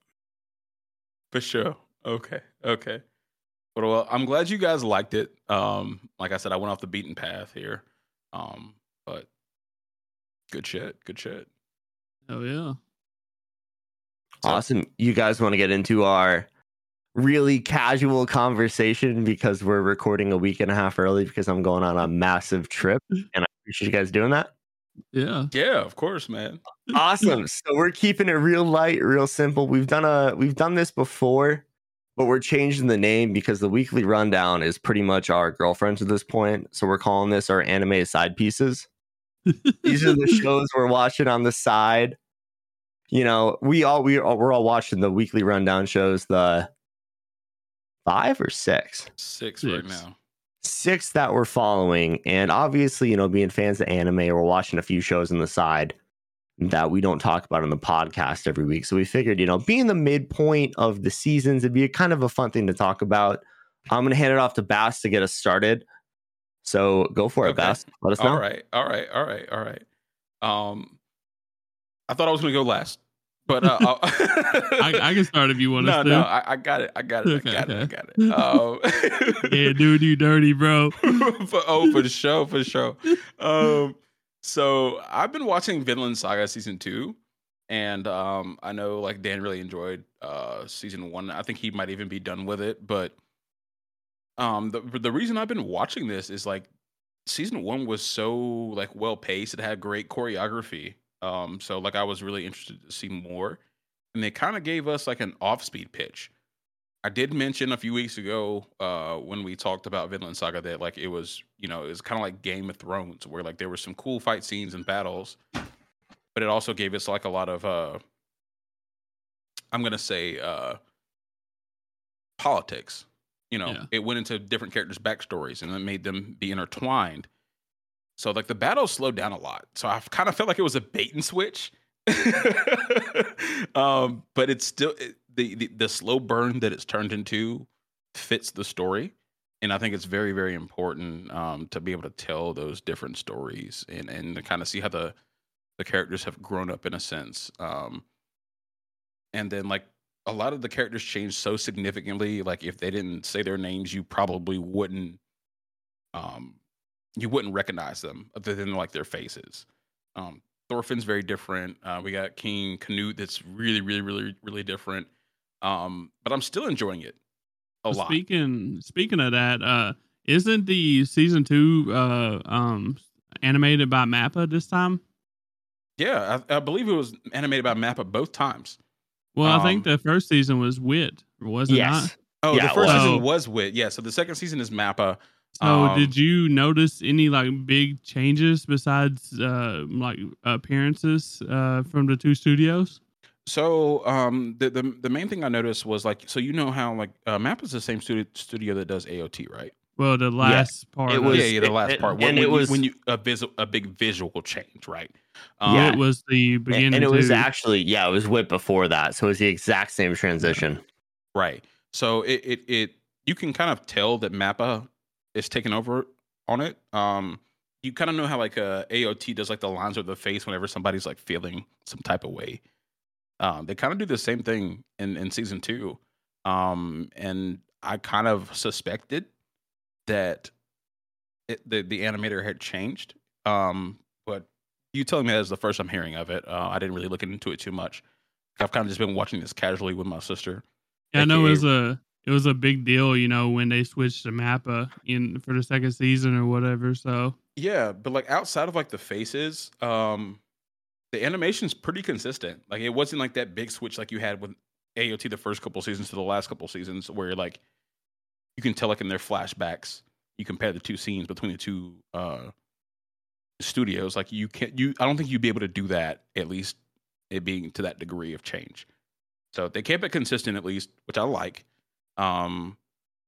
A: For sure. Okay. Okay. But well, I'm glad you guys liked it. Um, like I said, I went off the beaten path here. Um, but good shit. Good shit.
C: oh yeah.
B: Awesome. You guys want to get into our really casual conversation because we're recording a week and a half early because I'm going on a massive trip and I appreciate you guys doing that.
C: Yeah.
A: Yeah, of course, man.
B: Awesome. so we're keeping it real light, real simple. We've done a we've done this before, but we're changing the name because the weekly rundown is pretty much our girlfriends at this point. So we're calling this our anime side pieces. These are the shows we're watching on the side. You know, we all we all, we're all watching the weekly rundown shows. The five or six,
A: Six, right now.
B: six that we're following, and obviously, you know, being fans of anime, we're watching a few shows on the side that we don't talk about on the podcast every week. So we figured, you know, being the midpoint of the seasons, it'd be a kind of a fun thing to talk about. I'm gonna hand it off to Bass to get us started. So go for it, Bass. Let us know.
A: All right. All right. All right. All right. Um, I thought I was gonna go last, but uh,
C: I, I can start if you want
A: no,
C: to.
A: no, I, I got it. I got it.
C: Okay,
A: I got it. I got it. Um,
C: yeah, dude, you dirty, bro.
A: for, oh, for sure, for sure. Um, so I've been watching Vinland Saga season two, and um, I know like Dan really enjoyed uh season one. I think he might even be done with it, but um, the the reason I've been watching this is like season one was so like well paced. It had great choreography. Um, so like I was really interested to see more, and they kind of gave us like an off speed pitch. I did mention a few weeks ago uh, when we talked about Vinland Saga that like it was you know it was kind of like Game of Thrones where like there were some cool fight scenes and battles, but it also gave us like a lot of uh, I'm gonna say uh, politics. You know,
C: Yeah.
A: it went into different characters' backstories and it made them be intertwined. So like the battle slowed down a lot. So I kind of felt like it was a bait and switch. um, but it's still it, the, the the slow burn that it's turned into fits the story, and I think it's very very important um, to be able to tell those different stories and and to kind of see how the the characters have grown up in a sense. Um, and then like a lot of the characters change so significantly. Like if they didn't say their names, you probably wouldn't um you wouldn't recognize them other than like their faces. Um, Thorfinn's very different. Uh, we got King Canute that's really, really, really, really different. Um, but I'm still enjoying it a lot.
C: Speaking speaking of that, uh, isn't the season two uh um animated by Mappa this time?
A: Yeah, I, I believe it was animated by Mappa both times.
C: Well, I think
A: Um,
C: the first season was Wit, was it not?
B: Yes.
A: Oh,
B: Yeah,
A: the first
C: was.
A: season was Wit. Yeah, so the second season is Mappa.
C: So,
A: Um,
C: did you notice any like big changes besides uh like appearances uh from the two studios?
A: So um, the, the the main thing I noticed was like, so you know how like uh, Mappa's the same studio studio that does AOT, right?
C: Well, the last part
B: it was-
A: yeah, yeah, the last
B: it-
A: part.
B: and
A: When,
B: it
A: when
B: was-
A: you, when you a vis- a big visual change, right?
B: Yeah.
C: it was the beginning.
B: and it was
C: too.
B: actually, yeah, it was Wit before that. So it was the exact same transition.
A: Right. So it, it it you can kind of tell that Mappa is taking over on it. Um, you kind of know how like uh, AOT does like the lines of the face whenever somebody's like feeling some type of way. Um, they kind of do the same thing in in season two. Um, and I kind of suspected that it, the the animator had changed. Um, but you telling me that is the first I'm hearing of it. Uh, I didn't really look into it too much. I've kind of just been watching this casually with my sister.
C: Yeah, I know it was a it was a big deal, you know, when they switched to Mappa in for the second season or whatever. So
A: Yeah, but like outside of like the faces, um, the animation's pretty consistent. Like it wasn't like that big switch like you had with AOT the first couple seasons to the last couple seasons, where like you can tell like in their flashbacks, you compare the two scenes between the two uh studios. Like you can't you I don't think you'd be able to do that at least it being to that degree of change. So they kept it consistent at least, which I like. Um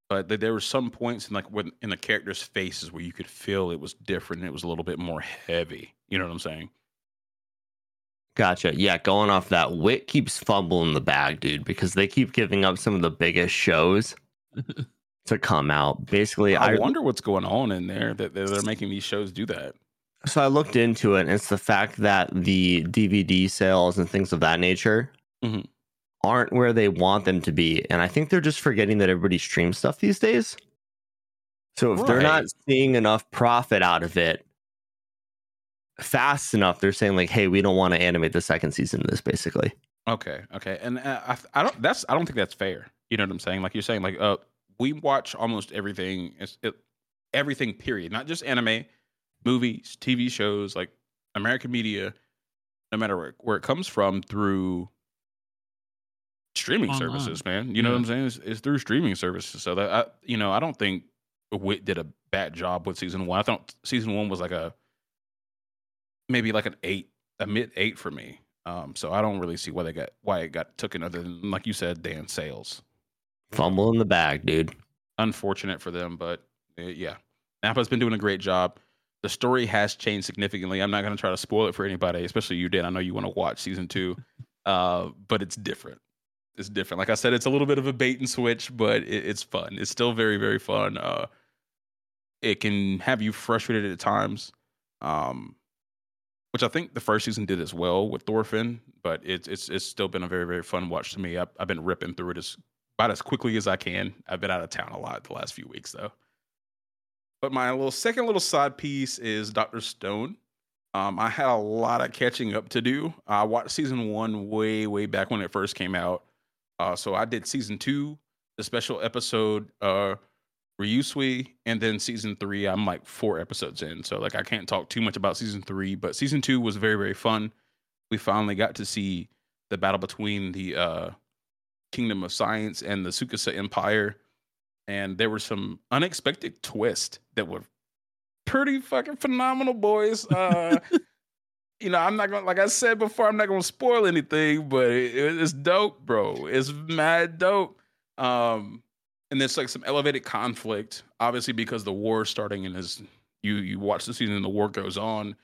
A: but th- there were some points in like when in the characters' faces where you could feel it was different. It was a little bit more heavy. You know what I'm saying?
B: Gotcha. Yeah, going off that, Wit keeps fumbling the bag, dude, because they keep giving up some of the biggest shows to come out. Basically,
A: I,
B: I,
A: wonder what's going on in there that they're, they're making these shows do that.
B: so I looked into it, and it's the fact that the DVD sales and things of that nature
A: Mhm.
B: Aren't where they want them to be, and I think they're just forgetting that everybody streams stuff these days. So if they're not seeing enough profit out of it fast enough, they're saying like, "Hey, we don't want to animate the second season of this." Basically,
A: Okay, okay, and uh, I, I don't. That's I don't think that's fair. You know what I'm saying? Like you're saying, like uh, we watch almost everything. It's, it, everything. Period. Not just anime, movies, TV shows, like American media. No matter where, where it comes from, through streaming
C: Online.
A: services, man. You know what I'm saying? It's, it's through streaming services. So that I, you know, I don't think Wit did a bad job with season one. I thought season one was like a maybe like an eight, a mid eight for me. Um, so I don't really see why they got why it got taken other than like you said, Dan sales.
B: fumble in the bag, dude.
A: Unfortunate for them, but uh, yeah, Mappa's been doing a great job. The story has changed significantly. I'm not going to try to spoil it for anybody, especially you, Dan. I know you want to watch season two, uh, but it's different. It's different. Like I said, it's a little bit of a bait and switch, but it, it's fun. It's still very, very fun. Uh, it can have you frustrated at times, um, which I think the first season did as well with Thorfinn. But it's it's it's still been a very, very fun watch to me. I've, I've been ripping through it as about as quickly as I can. I've been out of town a lot the last few weeks though. But my little second little side piece is Doctor Stone. Um, I had a lot of catching up to do. I watched season one way, way back when it first came out. Uh, so I did season two, the special episode, uh, Ryusui, and then season three. I'm like four episodes in, so like I can't talk too much about season three. But season two was very, very fun. We finally got to see the battle between the uh, Kingdom of Science and the Tsukasa Empire, and there were some unexpected twists that were pretty fucking phenomenal, boys. Uh, you know, I'm not gonna like I said before, I'm not gonna spoil anything, but it, it's dope, bro. It's mad dope. Um, and there's like some elevated conflict, obviously because the war is starting and as you you watch the season and the war goes on.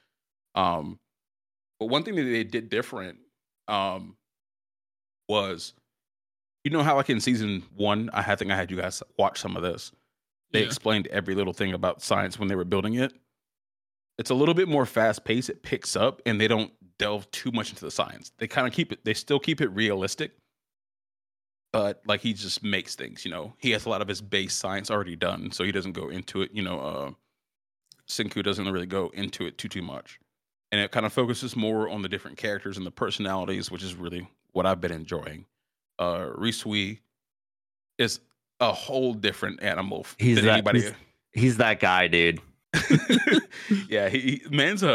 A: Um, but one thing that they did different um was you know how like in season one, I think I had you guys watch some of this. They
C: Yeah.
A: explained every little thing about science when they were building it. It's a little bit more fast paced. It picks up, and they don't delve too much into the science. They kind of keep it. They still keep it realistic, but like he just makes things. You know, he has a lot of his base science already done, so he doesn't go into it. You know, uh, Senku doesn't really go into it too too much, and it kind of focuses more on the different characters and the personalities, which is really what I've been enjoying. Uh, Ryusui is a whole different animal
B: He's
A: than
B: that-
A: anybody.
B: he's- He's that guy, dude.
A: yeah, he, man's a,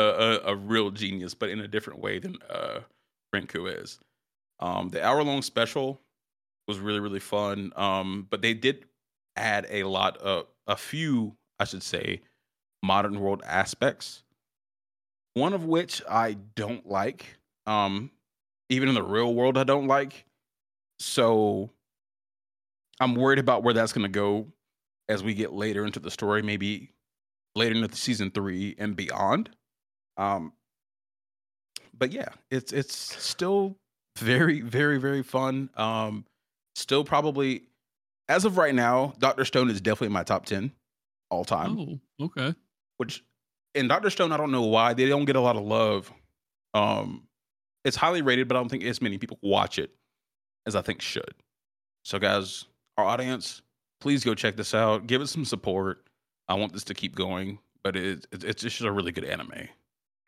A: a a real genius, but in a different way than uh Senku is. Um, the hour long special was really really fun. Um, but they did add a lot of a few, I should say, modern world aspects. One of which I don't like. Um, even in the real world, I don't like. So I'm worried about where that's going to go as we get later into the story, maybe later into season three and beyond. Um, but yeah, it's it's still very very very fun. Um, still probably as of right now, Doctor Stone is definitely in my top ten all time.
C: Oh, okay.
A: Which in Doctor Stone, I don't know why they don't get a lot of love. Um, it's highly rated, but I don't think as many people watch it as I think should. So, guys, our audience, please go check this out. Give it some support. I want this to keep going, but it, it it's just a really good anime.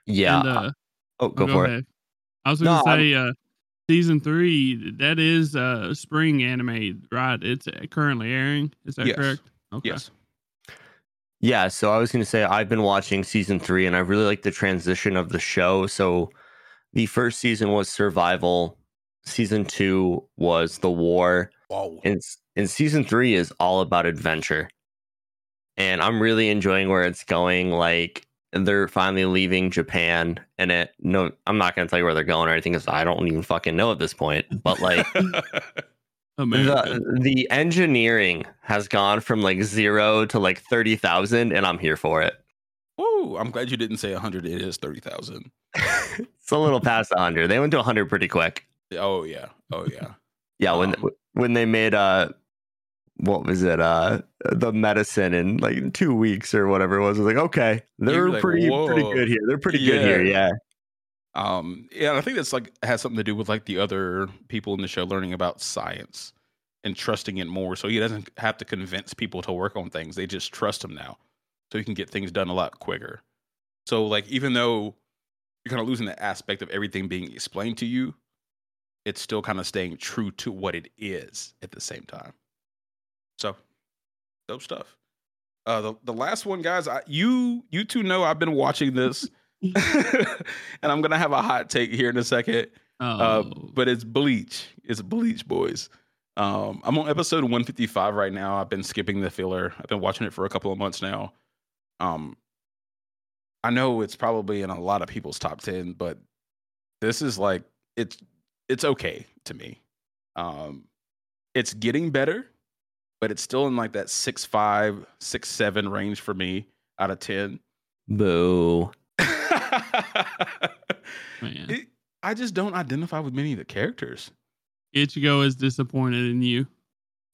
B: Yeah.
C: And, uh,
B: oh, go, for it.
C: ahead. I was going to
B: I'm-
C: say, uh, season three, that is uh, spring anime, right? It's uh, currently airing. Is that
A: Yes.
C: correct? Okay.
A: Yes.
B: Yeah, so I was going to say I've been watching season three, and I really like the transition of the show. So the first season was survival, season two was the war,
A: Whoa.
B: and s- and season three is all about adventure. And I'm really enjoying where it's going. Like they're finally leaving Japan, and it no, I'm not gonna tell you where they're going or anything because I don't even fucking know at this point. But like the the engineering has gone from like zero to like thirty thousand, and I'm here for it.
A: Woo, I'm glad you didn't say 100. It is 30,000.
B: it's a little past hundred. They went to hundred pretty quick.
A: Oh, yeah. Oh, yeah.
B: Yeah, when
A: Um,
B: when they made uh what was it uh the medicine in like two weeks or whatever it was, I was like, okay, they're
A: like,
B: pretty pretty good here. They're pretty good here.
A: Yeah.
B: Yeah.
A: Um, yeah, I think that's like has something to do with like the other people in the show learning about science and trusting it more. So he doesn't have to convince people to work on things. They just trust him now. So he can get things done a lot quicker. So like even though you're kind of losing the aspect of everything being explained to you, it's still kind of staying true to what it is at the same time. So dope stuff. Uh the, the last one, guys, I, you you two know I've been watching this. and I'm gonna have a hot take here in a second. Uh,
C: oh,
A: but it's Bleach. It's Bleach, boys. Um, I'm on episode 155 right now. I've been skipping the filler. I've been watching it for a couple of months now. Um, I know it's probably in a lot of people's top 10, but this is like it's it's okay to me. Um, it's getting better, but it's still in like that six five, six seven range for me out of ten.
B: Boo.
A: It- I just don't identify with many of the characters.
C: Ichigo is disappointed in you.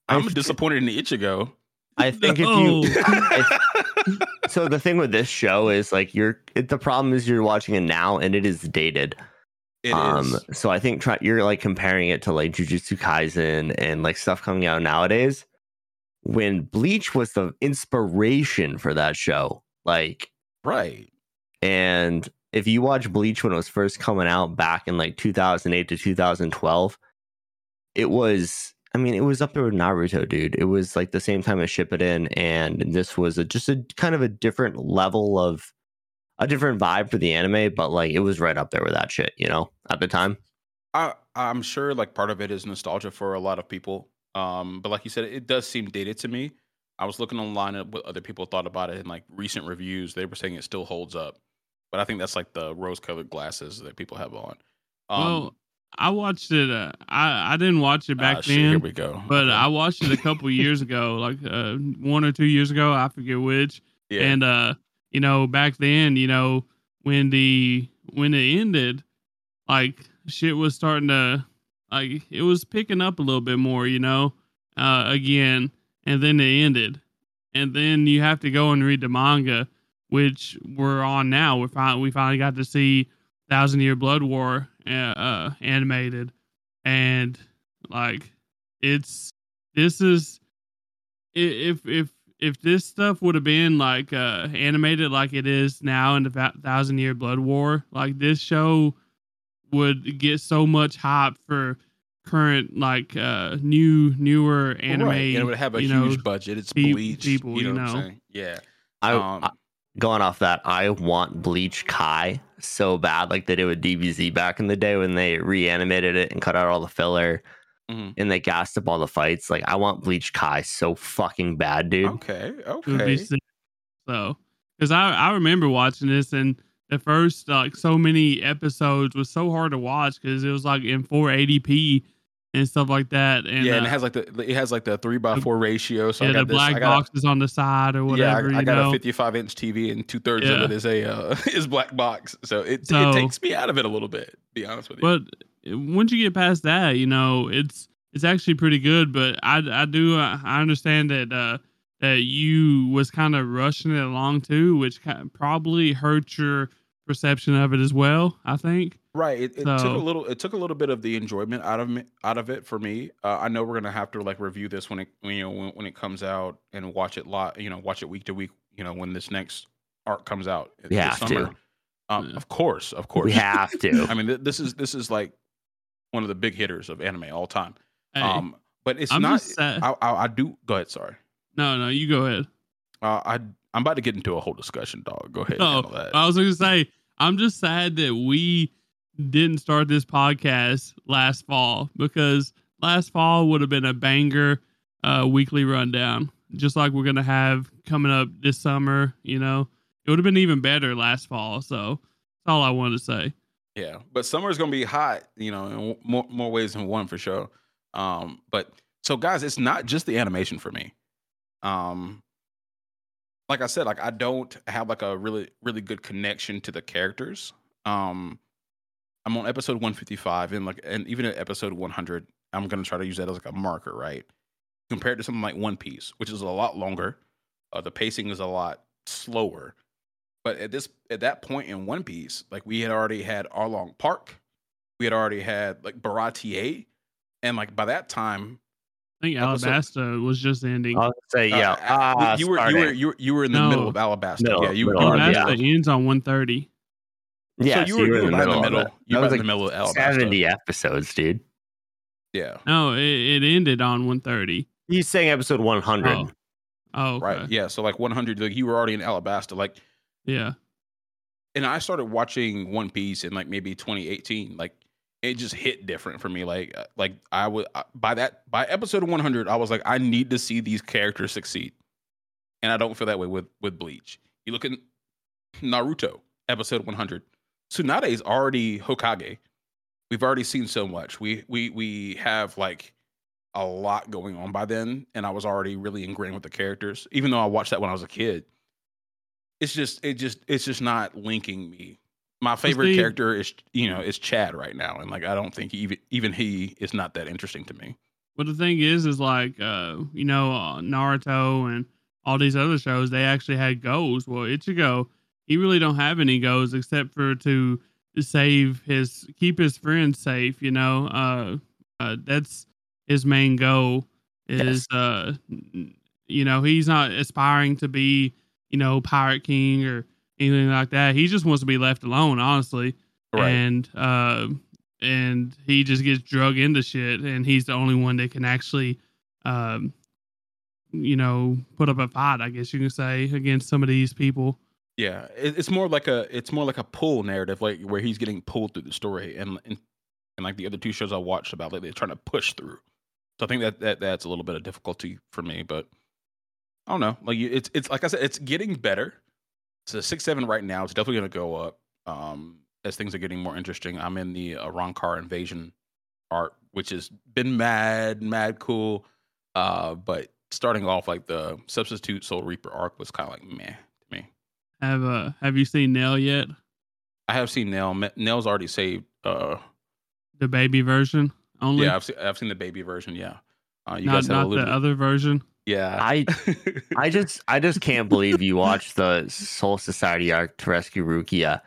B: I
A: I'm disappointed in Ichigo.
B: I think
C: No.
B: if you so the thing with this show is like you're it, the problem is you're watching it now and it is dated.
A: It is.
B: um so I think try, you're like comparing it to like Jujutsu Kaisen and like stuff coming out nowadays when Bleach was the inspiration for that show. Like
A: right.
B: and if you watch Bleach when it was first coming out back in like 2008 to 2012, it was, I mean, it was up there with Naruto, dude. It was like the same time as Shippuden, and this was a, just a kind of a different level of a different vibe for the anime, but like it was right up there with that shit, you know, at the time.
A: I I'm sure like part of it is nostalgia for a lot of people. Um, but like you said, it does seem dated to me. I was looking online at what other people thought about it in like recent reviews. They were saying it still holds up. But I think that's like the rose colored glasses that people have on. Um
C: well, I watched it. Uh, I I didn't watch it back
A: ah, shit, here
C: then,
A: we go.
C: but
A: Okay.
C: I watched it a couple years ago, like uh, one or two years ago. I forget which.
A: yeah.
C: And uh, you know, back then, you know, when the when it ended, like shit was starting to like it was picking up a little bit more, you know, uh again, and then it ended. And then you have to go and read the manga, which we're on now. We finally we finally got to see Thousand Year Blood War uh, uh animated and like it's this is if if if this stuff would have been like uh animated like it is now in the thousand year blood war like this show would get so much hype for current like uh new newer anime
A: right. and it would have a huge
C: know,
A: budget. It's bleach.
C: people,
A: you know,
C: you
A: what I'm
C: know.
A: saying? Yeah.
B: I,
A: Um,
B: I going off that, I want Bleach Kai so bad, like they did with DBZ back in the day when they reanimated it and cut out all the filler
A: Mhm.
B: and they gassed up all the fights. Like I want Bleach Kai so fucking bad, dude.
A: Okay.
C: It would be
A: Okay.
C: So, because I I remember watching this and the first like so many episodes was so hard to watch because it was like in 480p and stuff like that. And
A: yeah,
C: uh,
A: and it has like the it has like the three by four ratio. So
C: yeah,
A: I got
C: the
A: this,
C: black
A: I got,
C: boxes on the side or whatever.
A: Yeah, I, I
C: you
A: got
C: know?
A: a 55 inch TV and two thirds of it is a uh, is black box. So it
C: So-
A: it takes me out of it a little bit. To be honest with you.
C: But uh, once you get past that, you know, it's it's actually pretty good. But I I do uh, I understand that uh that you was kind of rushing it along too, which ki- probably hurt your perception of it as well. I think.
A: right, it, it took a little it took a little bit of the enjoyment out of me out of it for me. Uh, I know we're gonna have to like review this when it when, you know when, when it comes out and watch it lot you know watch it week to week. You know when this next arc comes out.
B: We
A: this
B: have to.
A: Um,
C: Yeah.
A: Of course, of course.
B: We have to.
A: I mean, th- this is this is like one of the big hitters of anime all time.
C: Hey,
A: Um, but it's
C: I'm
A: not.
C: just sad.
A: I, I, I do. Go ahead. Sorry.
C: No, no, you go ahead.
A: Uh, I I'm about to get into a whole discussion, dog. Go ahead.
C: Oh,
A: that.
C: I was going to say, I'm just sad that we didn't start this podcast last fall because last fall would have been a banger uh, weekly rundown, just like we're gonna have coming up this summer. You know, it would have been even better last fall. So that's all I wanted to say.
A: Yeah, but summer is gonna be hot, you know, in more more ways than one for sure. Um, but so guys, it's not just the animation for me. Um, like I said, like I don't have like a really really good connection to the characters. Um, I'm on episode 155, and like, and even at episode 100, I'm gonna try to use that as like a marker, right? Compared to something like One Piece, which is a lot longer, uh, the pacing is a lot slower. But at this at that point in One Piece, like we had already had Arlong Park, we had already had like Baratie, and like by that time,
C: I think
A: Episode-
C: Alabasta was just ending.
B: I'll say
A: uh,
B: yeah.
A: uh,
B: ah,
A: you were you were you were you were in the
C: No.
A: middle of Alabasta.
B: Middle-
A: yeah, you were.
B: middle
A: you were
B: of-
C: Alabasta
B: yeah.
C: ends on 130.
B: yeah,
A: so you were, you were in the
B: of
A: middle.
B: it.
A: You
B: That
A: were
B: was
A: right in the middle of Alabasta.
B: 70 episodes, dude.
A: Yeah.
C: No, it, it ended on 130.
B: He's saying episode 100.
C: Oh. Oh, okay.
A: Right. Yeah. So like 100, like you were already in Alabasta. Like,
C: Yeah.
A: and I started watching One Piece in like maybe 2018. Like, it just hit different for me. Like, uh, like I would uh, by that by episode 100, I was like, I need to see these characters succeed, and I don't feel that way with with Bleach. You look at Naruto, episode 100. Tsunade is already Hokage. We've already seen so much. We we we have like a lot going on by then, and I was already really ingrained with the characters. Even though I watched that when I was a kid, it's just it just it's just not linking me. My favorite
C: see-
A: character is you know is Chad right now, and like I don't think even even he is not that interesting to me.
C: But the thing is, is like, uh, you know, uh, Naruto and all these other shows, they actually had goals. Well, Ichigo, he really don't have any goals except for to save his, keep his friends safe. You know, uh, uh, that's his main goal. Is uh, you know, he's not aspiring to be, you know, pirate king or anything like that. He just wants to be left alone, honestly and uh, and he just gets drug into shit, and he's the only one that can actually, um, you know, put up a fight. I guess you can say against some of these people.
A: Yeah, it's more like a it's more like a pull narrative, like where he's getting pulled through the story, and and, and like the other two shows I watched about lately, they're trying to push through. So I think that that that's a little bit of difficulty for me, but I don't know. Like you- it's it's like I said, it's getting better. A six seven right now. It's definitely going to go up um, as things are getting more interesting. I'm in the uh, Arrancar invasion art, which has been mad mad cool, uh, but starting off like the substitute Soul Reaper arc was kind of like meh to me.
C: Have uh have you seen Nell yet?
A: I have seen Nell. Nell's already saved. Uh,
C: The baby version only.
A: yeah, I've seen, I've seen the baby version. Yeah, uh, you
C: not
A: guys have
C: not the other version.
A: Yeah,
B: I I just I just can't believe you watched the Soul Society arc to rescue Rukia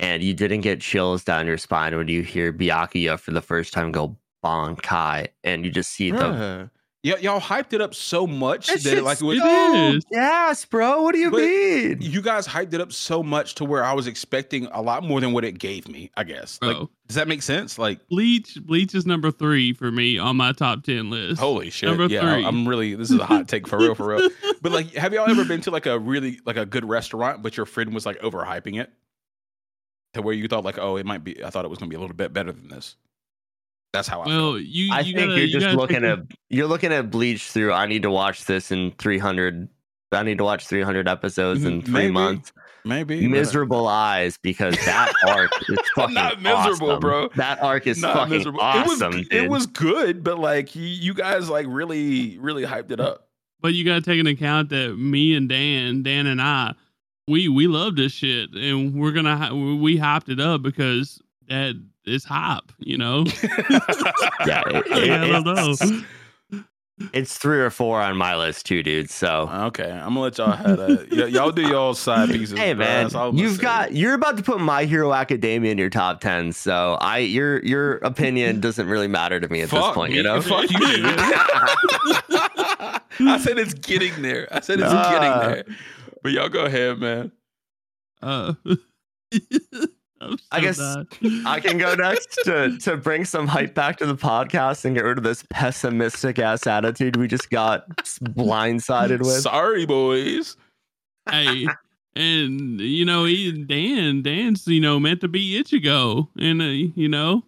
B: and you didn't get chills down your spine when you hear Byakuya for the first time go Bankai and you just see the
A: Bruh. Yeah, y'all hyped it up so much
B: That
A: that it, like it was,
C: It is.
B: Yes, bro. What do you
A: But-
B: mean?
A: you guys hyped it up so much to where I was expecting a lot more than what it gave me. I guess. Like,
C: oh.
A: does that make sense? Like,
C: Bleach Bleach is number three for me on my top ten list.
A: holy shit!
C: Number
A: yeah,
C: three.
A: I'm really. This is a hot take for real, for real. But like, have y'all ever been to like a really like a good restaurant, but your friend was like overhyping it to where you thought like, oh, it might be. I thought it was gonna be a little bit better than this. That's how I felt.
C: Well, you.
B: I
C: you
B: think
C: gotta-
B: you're just
C: gotta
B: looking
C: take
B: at you're looking at Bleach through. I need to watch this in 300. I need to watch 300 episodes in three
A: maybe.
B: months.
A: Maybe but-
B: Miserable eyes because that arc is fucking
A: Not miserable,
B: awesome.
A: bro.
B: That arc is
A: Not
B: fucking
A: miserable.
B: awesome.
A: It was it was good, but like you, you guys like really really hyped it up.
C: But you got to take into account that me and Dan, Dan and I, we we love this shit, and we're gonna we hyped it up because that is hype, you know.
B: Yeah, it-
C: I don't know.
B: it's- It's three or four on my list too, dude. So
A: okay, I'm gonna let y'all have that. Y- y'all do y'all side pieces.
B: hey man,
A: That's all I'm gonna
B: you've
A: say.
B: got you're about to put My Hero Academia in your top ten. So I your your opinion doesn't really matter to me at this point.
A: me.
B: You know,
A: Fuck you. dude. I said it's getting there. I said it's
B: Ah.
A: getting there. But y'all go ahead, man.
C: Uh, I'm
B: I guess
C: done.
B: I can go next to to bring some hype back to the podcast and get rid of this pessimistic ass attitude we just got blindsided with.
A: Sorry, boys.
C: hey, and you know, he Dan Dan's you know meant to be Ichigo, and uh, you know,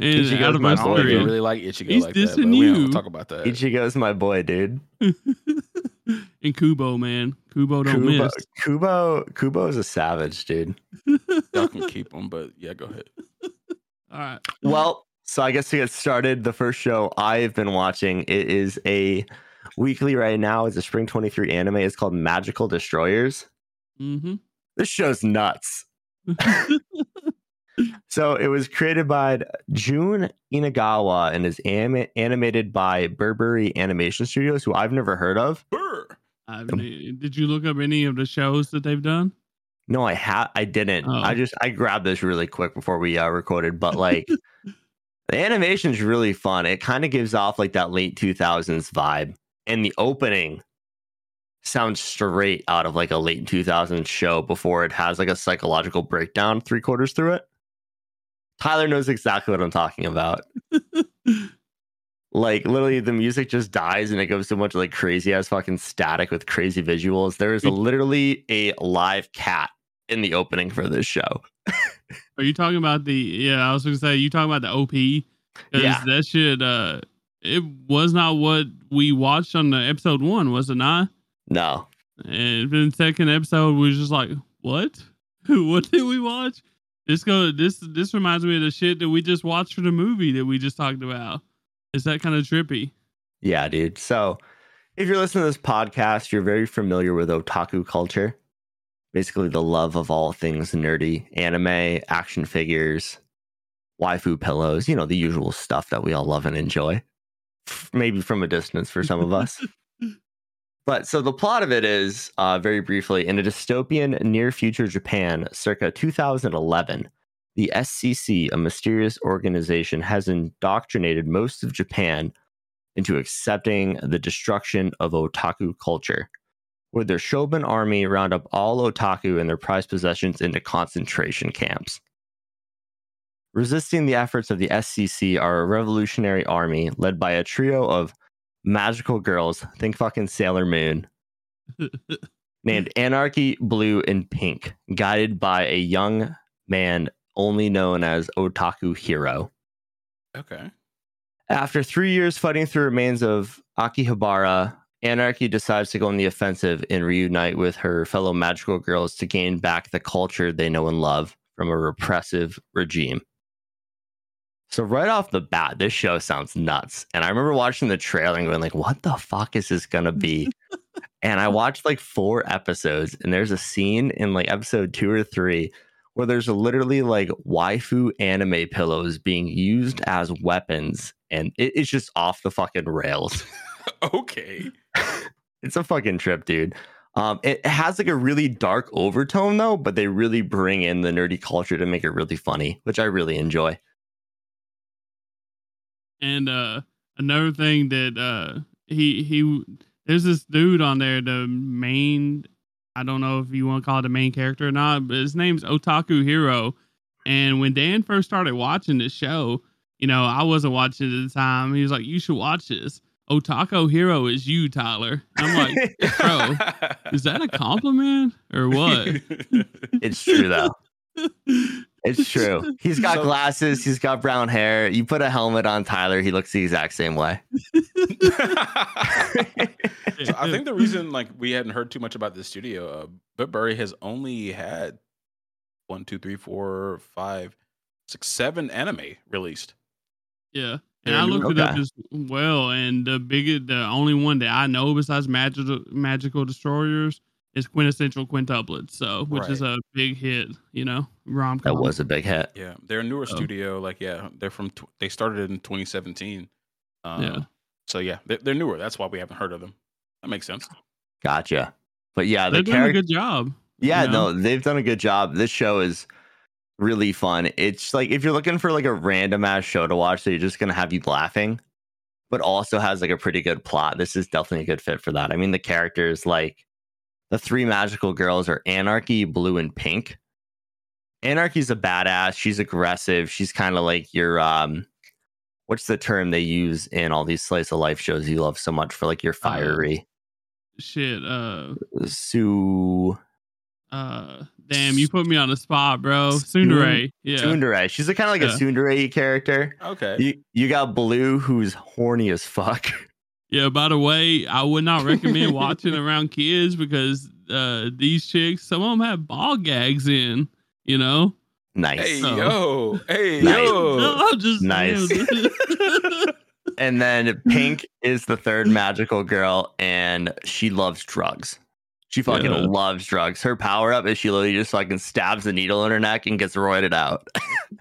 C: and
B: Ichigo's
C: out of
B: my
C: us
A: I don't
B: boy,
A: even
C: three,
B: dude.
A: really like Ichigo
C: He's
A: like that, but
C: dissing
A: we don't
C: you.
A: talk about that.
B: Ichigo's my boy, dude.
C: and Kubo, man, Kubo don't
B: Kubo,
C: miss.
B: Kubo, Kubo is a savage, dude.
A: Y'all can keep him, but yeah, go ahead.
C: All right,
B: Well, so I guess to get started, the first show I've been watching it is a weekly right now. It's a spring 23 anime. It's called Magical Destroyers.
C: mm-hmm.
B: This show's nuts. So it was created by Jun Inagawa and is anim- animated by Bibury Animation Studios, who I've never heard of.
A: Brr.
C: I've, did you look up any of the shows that they've done?
B: No, I ha I didn't.
C: Oh.
B: I just I grabbed this really quick before we uh, recorded, but like the animation's really fun. It kind of gives off like that late 2000s vibe. And the opening sounds straight out of like a late 2000s show before it has like a psychological breakdown three quarters through it. Tyler knows exactly what I'm talking about. Like literally the music just dies and it goes so much like crazy ass fucking static with crazy visuals. There is a, literally a live cat in the opening for this show.
C: Are you talking about the? Yeah, I was going to say you talking about the OP.
B: Yeah.
C: that shit. Uh, it was not what we watched on the episode one, was it not?
B: No.
C: And then the second episode was just like, what? what did we watch? This go. This this reminds me of the shit that we just watched for the movie that we just talked about. Is that kind of trippy?
B: Yeah, dude. So if you're listening to this podcast, you're very familiar with otaku culture. Basically the love of all things nerdy, anime, action figures, waifu pillows, you know, the usual stuff that we all love and enjoy. Maybe from a distance for some of us. But so the plot of it is, uh, very briefly, in a dystopian near future Japan, circa 2011, the SCC, a mysterious organization, has indoctrinated most of Japan into accepting the destruction of otaku culture, where their Shogun army round up all otaku and their prized possessions into concentration camps. Resisting the efforts of the SCC are a revolutionary army led by a trio of magical girls, think fucking Sailor Moon, named Anarchy, Blue, and Pink, guided by a young man only known as Otaku Hero.
A: Okay.
B: After three years fighting through remains of Akihabara, Anarchy decides to go on the offensive and reunite with her fellow magical girls to gain back the culture they know and love from a repressive regime. So right off the bat, this show sounds nuts. And I remember watching the trailer and going like, what the fuck is this gonna be? and I watched like four episodes, and there's a scene in like episode two or three where there's literally like waifu anime pillows being used as weapons, and it's just off the fucking rails.
A: okay.
B: it's a fucking trip, dude. Um, it has like a really dark overtone though, but they really bring in the nerdy culture to make it really funny, which I really enjoy.
C: And uh another thing that uh he he there's this dude on there, the main I don't know if you want to call it the main character or not, but his name's Otaku Hero. And when Dan first started watching this show, you know, I wasn't watching it at the time. He was like, You should watch this. Otaku Hero is you, Tyler. I'm like, Bro, is that a compliment or what?
B: It's true though. It's true. He's got
A: So-
B: glasses. He's got brown hair. You put a helmet on Tyler, he looks the exact same way.
A: so I think the reason like we hadn't heard too much about this studio, uh, Bibury has only had one, two, three, four, five, six, seven anime released.
C: Yeah.
A: They're
C: And I
A: new-
C: looked it up as well, and the biggest, the only one that I know besides magical magical destroyers is quintessential quintuplets. So, which is a big hit, you know, rom
B: That was a big hit.
A: Yeah, they're a newer
C: Oh.
A: studio. Like, yeah, they're from. Tw- they started in 2017. Um,
C: Yeah.
A: So yeah, they're, they're newer. That's why we haven't heard of them. That makes sense.
B: Gotcha. But yeah, the
C: They're doing a good job.
B: Yeah,
C: you know?
B: no, they've done a good job. This show is really fun. It's like if you're looking for like a random ass show to watch, so you're just gonna have you laughing, but also has like a pretty good plot. This is definitely a good fit for that. I mean, the characters like the three magical girls are Anarchy, Blue, and Pink. Anarchy's a badass. She's aggressive. She's kind of like your um, what's the term they use in all these slice of life shows you love so much for like your fiery
C: Shit. Uh,
B: Sue.
C: Uh, damn, you put me on the spot, bro. Tsundere. Yeah.
B: Tsundere. She's kind of like
C: Yeah.
B: a Tsundere character.
A: Okay.
B: You you got Blue, who's horny as fuck.
C: Yeah, by the way, I would not recommend watching around kids because uh, these chicks, some of them have ball gags in, you know?
B: nice.
A: Hey
C: So-
A: yo, hey
B: Nice.
C: No,
A: yo.
C: I'm just
B: Nice. And then Pink is the third magical girl, and she loves drugs. She fucking
C: Yeah.
B: loves drugs. Her power up is she literally just fucking stabs a needle in her neck and gets roided out.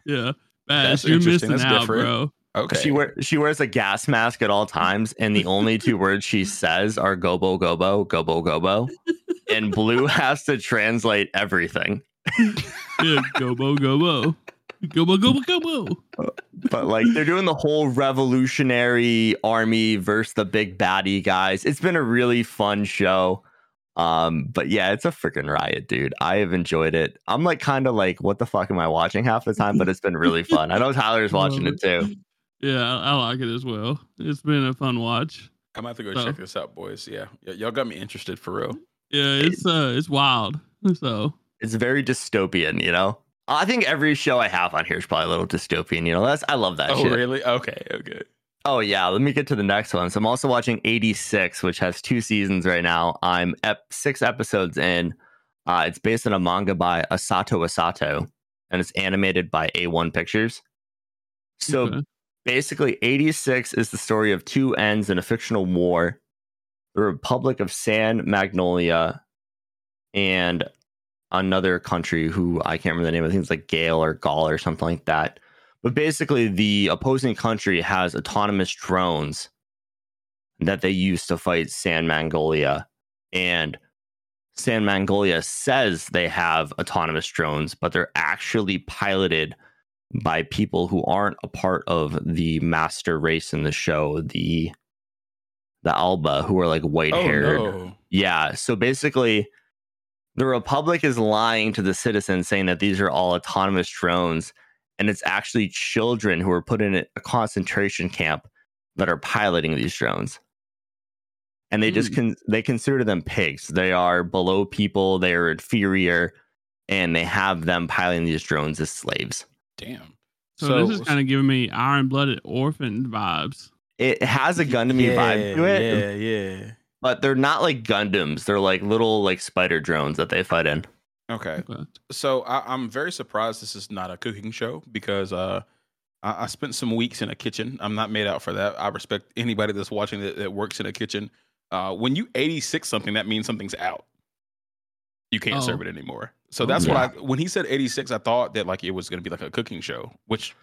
C: yeah. Bash,
A: That's
C: you're
A: interesting.
C: missing
A: That's
C: out,
A: different.
C: bro.
A: Okay.
B: She wear she wears a gas mask at all times, and the only two words she says are "gobo gobo gobo gobo," and Blue has to translate everything.
C: Yeah, gobo, gobo. Gobo, gobo, gobo.
B: But like they're doing the whole revolutionary army versus the big baddie guys. It's been a really fun show. Um, but yeah, it's a freaking riot, dude. I have enjoyed it. I'm like kind of like, what the fuck am I watching half the time? But it's been really fun. I know Tyler's watching it too.
C: Yeah, I, I like it as well. It's been a fun watch.
A: I'm about to go
C: So-
A: check this out, boys. Yeah. Y- y'all got me interested for real.
C: Yeah, it's uh, it's wild. So
B: It's very dystopian, you know. I think every show I have on here is probably a little dystopian. You know, that's I love that
A: oh,
B: shit.
A: really? Okay. Okay.
B: Oh yeah, let me get to the next one. So I'm also watching 86, which has two seasons right now. I'm ep- six episodes in. Uh, it's based on a manga by Asato Asato, and it's animated by A1 Pictures. So
C: okay.
B: Basically, 86 is the story of two ends in a fictional war: the Republic of San Magnolia and another country who I can't remember the name. Think it's like Gale or Gaul or something like that. But basically, the opposing country has autonomous drones that they use to fight San Mongolia. And San Mongolia says they have autonomous drones, but they're actually piloted by people who aren't a part of the master race in the show, the the Alba, who are like white
A: Oh
B: haired.
A: no.
B: Yeah. So basically, the Republic is lying to the citizens saying that these are all autonomous drones, and it's actually children who are put in a concentration camp that are piloting these drones. And they just hmm. con- they consider them pigs. They are below people. They are inferior, and they have them piloting these drones as slaves.
A: Damn.
C: So, this is kind of giving me iron blooded orphan vibes.
B: It has a Gundam vibe to it,
A: Yeah, yeah.
B: but they're not like Gundams. They're like little like spider drones that they fight in.
A: Okay.
C: Okay.
A: So I, I'm very surprised this is not a cooking show because uh, I, I spent some weeks in a kitchen. I'm not made out for that. I respect anybody that's watching that, that works in a kitchen. Uh, when you 86 something, that means something's out. You can't
C: Oh.
A: serve it anymore. So that's what I. When he said 86, I thought that like it was going to be like a cooking show, which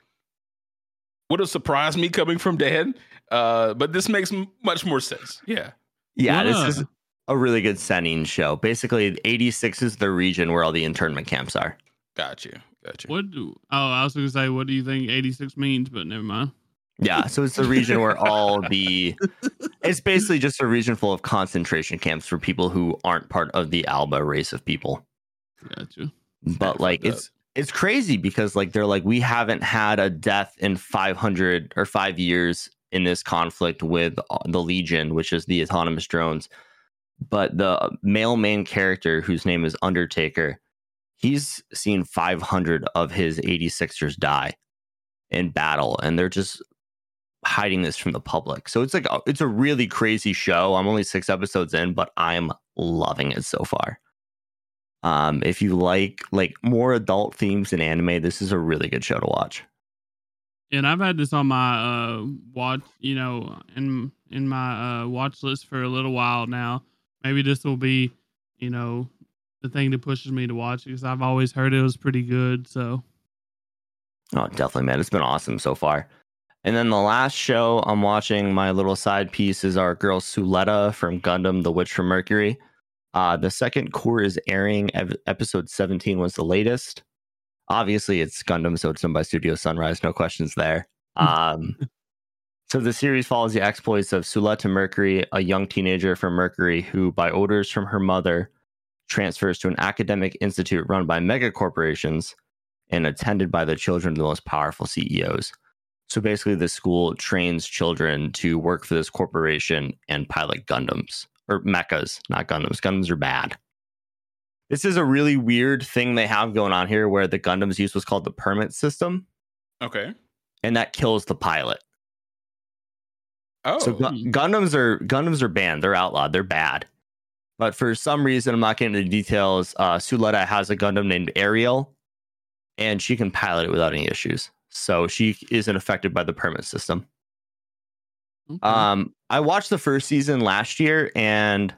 A: would have surprised me coming from Dan. Uh, but this makes m- much more sense. Yeah.
B: Yeah,
C: Yeah.
B: this is a really good setting show. Basically, 86 is the region where all the internment camps are.
A: Got you. Got you.
C: What do oh I was gonna say what do you think eighty six means, but never mind.
B: Yeah, so it's the region where all the it's basically just a region full of concentration camps for people who aren't part of the Alba race of people.
C: Gotcha.
B: But like it's it's crazy because like they're like we haven't had a death in 500 or 5 years in this conflict with uh, the Legion, which is the autonomous drones. But the male main character whose name is Undertaker, he's seen 500 of his 86ers die in battle and they're just hiding this from the public. So it's like a- it's a really crazy show. I'm only 6 episodes in, but I'm loving it so far. Um, if you like like more adult themes in anime, this is a really good show to watch.
C: And I've had this on my uh watch, you know, in in my uh watch list for a little while now. Maybe this will be, you know, the thing that pushes me to watch it because I've always heard it was pretty good. So
B: Oh, definitely, man. It's been awesome so far. And then the last show I'm watching, my little side piece is our girl Suletta from Gundam, The Witch from Mercury. Uh, the second cour is airing. Ev- episode 17 was the latest. Obviously, it's Gundam, so it's done by Studio Sunrise. No questions there. Um, so the series follows the exploits of Suletta Mercury, a young teenager from Mercury who, by orders from her mother, transfers to an academic institute run by mega corporations and attended by the children of the most powerful CEOs. So basically, the school trains children to work for this corporation and pilot Gundams or mechas, not Gundams. Gundams are bad. This is a really weird thing they have going on here where the Gundams use what's called the Permet system,
A: Okay.
B: and that kills the pilot.
A: Oh.
B: So Gu- Gundams are Gundams are banned. They're outlawed. They're bad. But for some reason, I'm not getting into details. Uh, Suletta has a Gundam named Aerial, and she can pilot it without any issues. So she isn't affected by the Permet system.
C: Okay.
B: Um, I watched the first season last year, and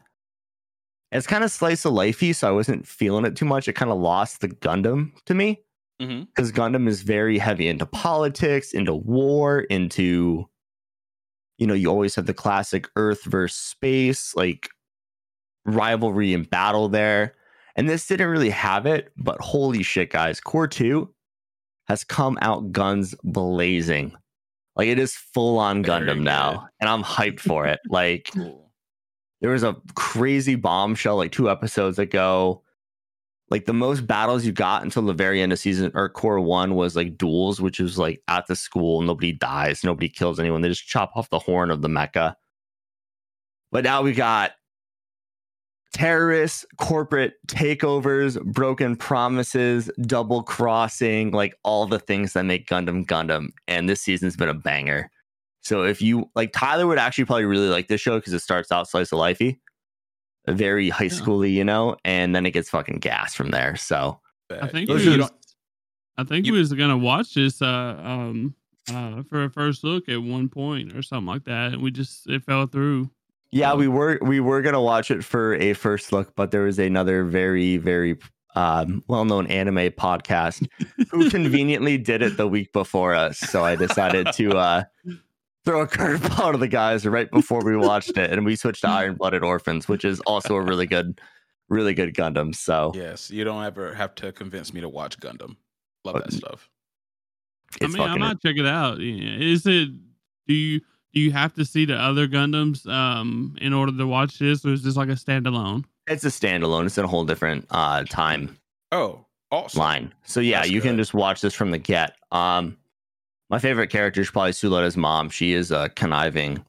B: it's kind of slice of lifey, so I wasn't feeling it too much. It kind of lost the Gundam to me because Gundam is very heavy into politics, into war, into you know, you always have the classic Earth versus space, like rivalry and battle there. And this didn't really have it, but holy shit, guys, Cour 2 has come out guns blazing. Like it is full on Gundam now, and I'm hyped for it. Like
A: Cool.
B: there was a crazy bombshell like two episodes ago. Like the most battles you got until the very end of season or cour one was like duels, which is like at the school, nobody dies, nobody kills anyone. They just chop off the horn of the mecha. But now we got terrorists, corporate takeovers, broken promises, double crossing, like all the things that make Gundam Gundam. And this season's been a banger. So if you like Tyler would actually probably really like this show because it starts out slice of lifey, very high
C: Yeah.
B: schooly, you know, and then it gets fucking gas from there. So
C: I think
A: you-
C: we
A: you
C: was, I think
A: you-
C: we was gonna watch this uh um uh for a first look at one point or something like that, and we just it fell through.
B: Yeah,
C: Oh.
B: we were we were gonna watch it for a first look, but there was another very very um, well-known anime podcast who conveniently did it the week before us. So I decided to uh, throw a curveball to the guys right before we watched it, and we switched to Iron Blooded Orphans, which is also a really good, really good Gundam. So
A: Yes, you don't ever have to convince me to watch Gundam. Love that stuff.
C: I mean, I
B: fucking.
C: might check it out. Is it? Do you do you have to see the other Gundams um in order to watch this, or is this like a standalone?
B: It's a standalone. It's in a whole different uh, time
A: Oh, awesome.
B: line. So yeah,
A: That's
B: you can just watch this from the get. Um, my favorite character is probably Suletta's mom. She is a conniving.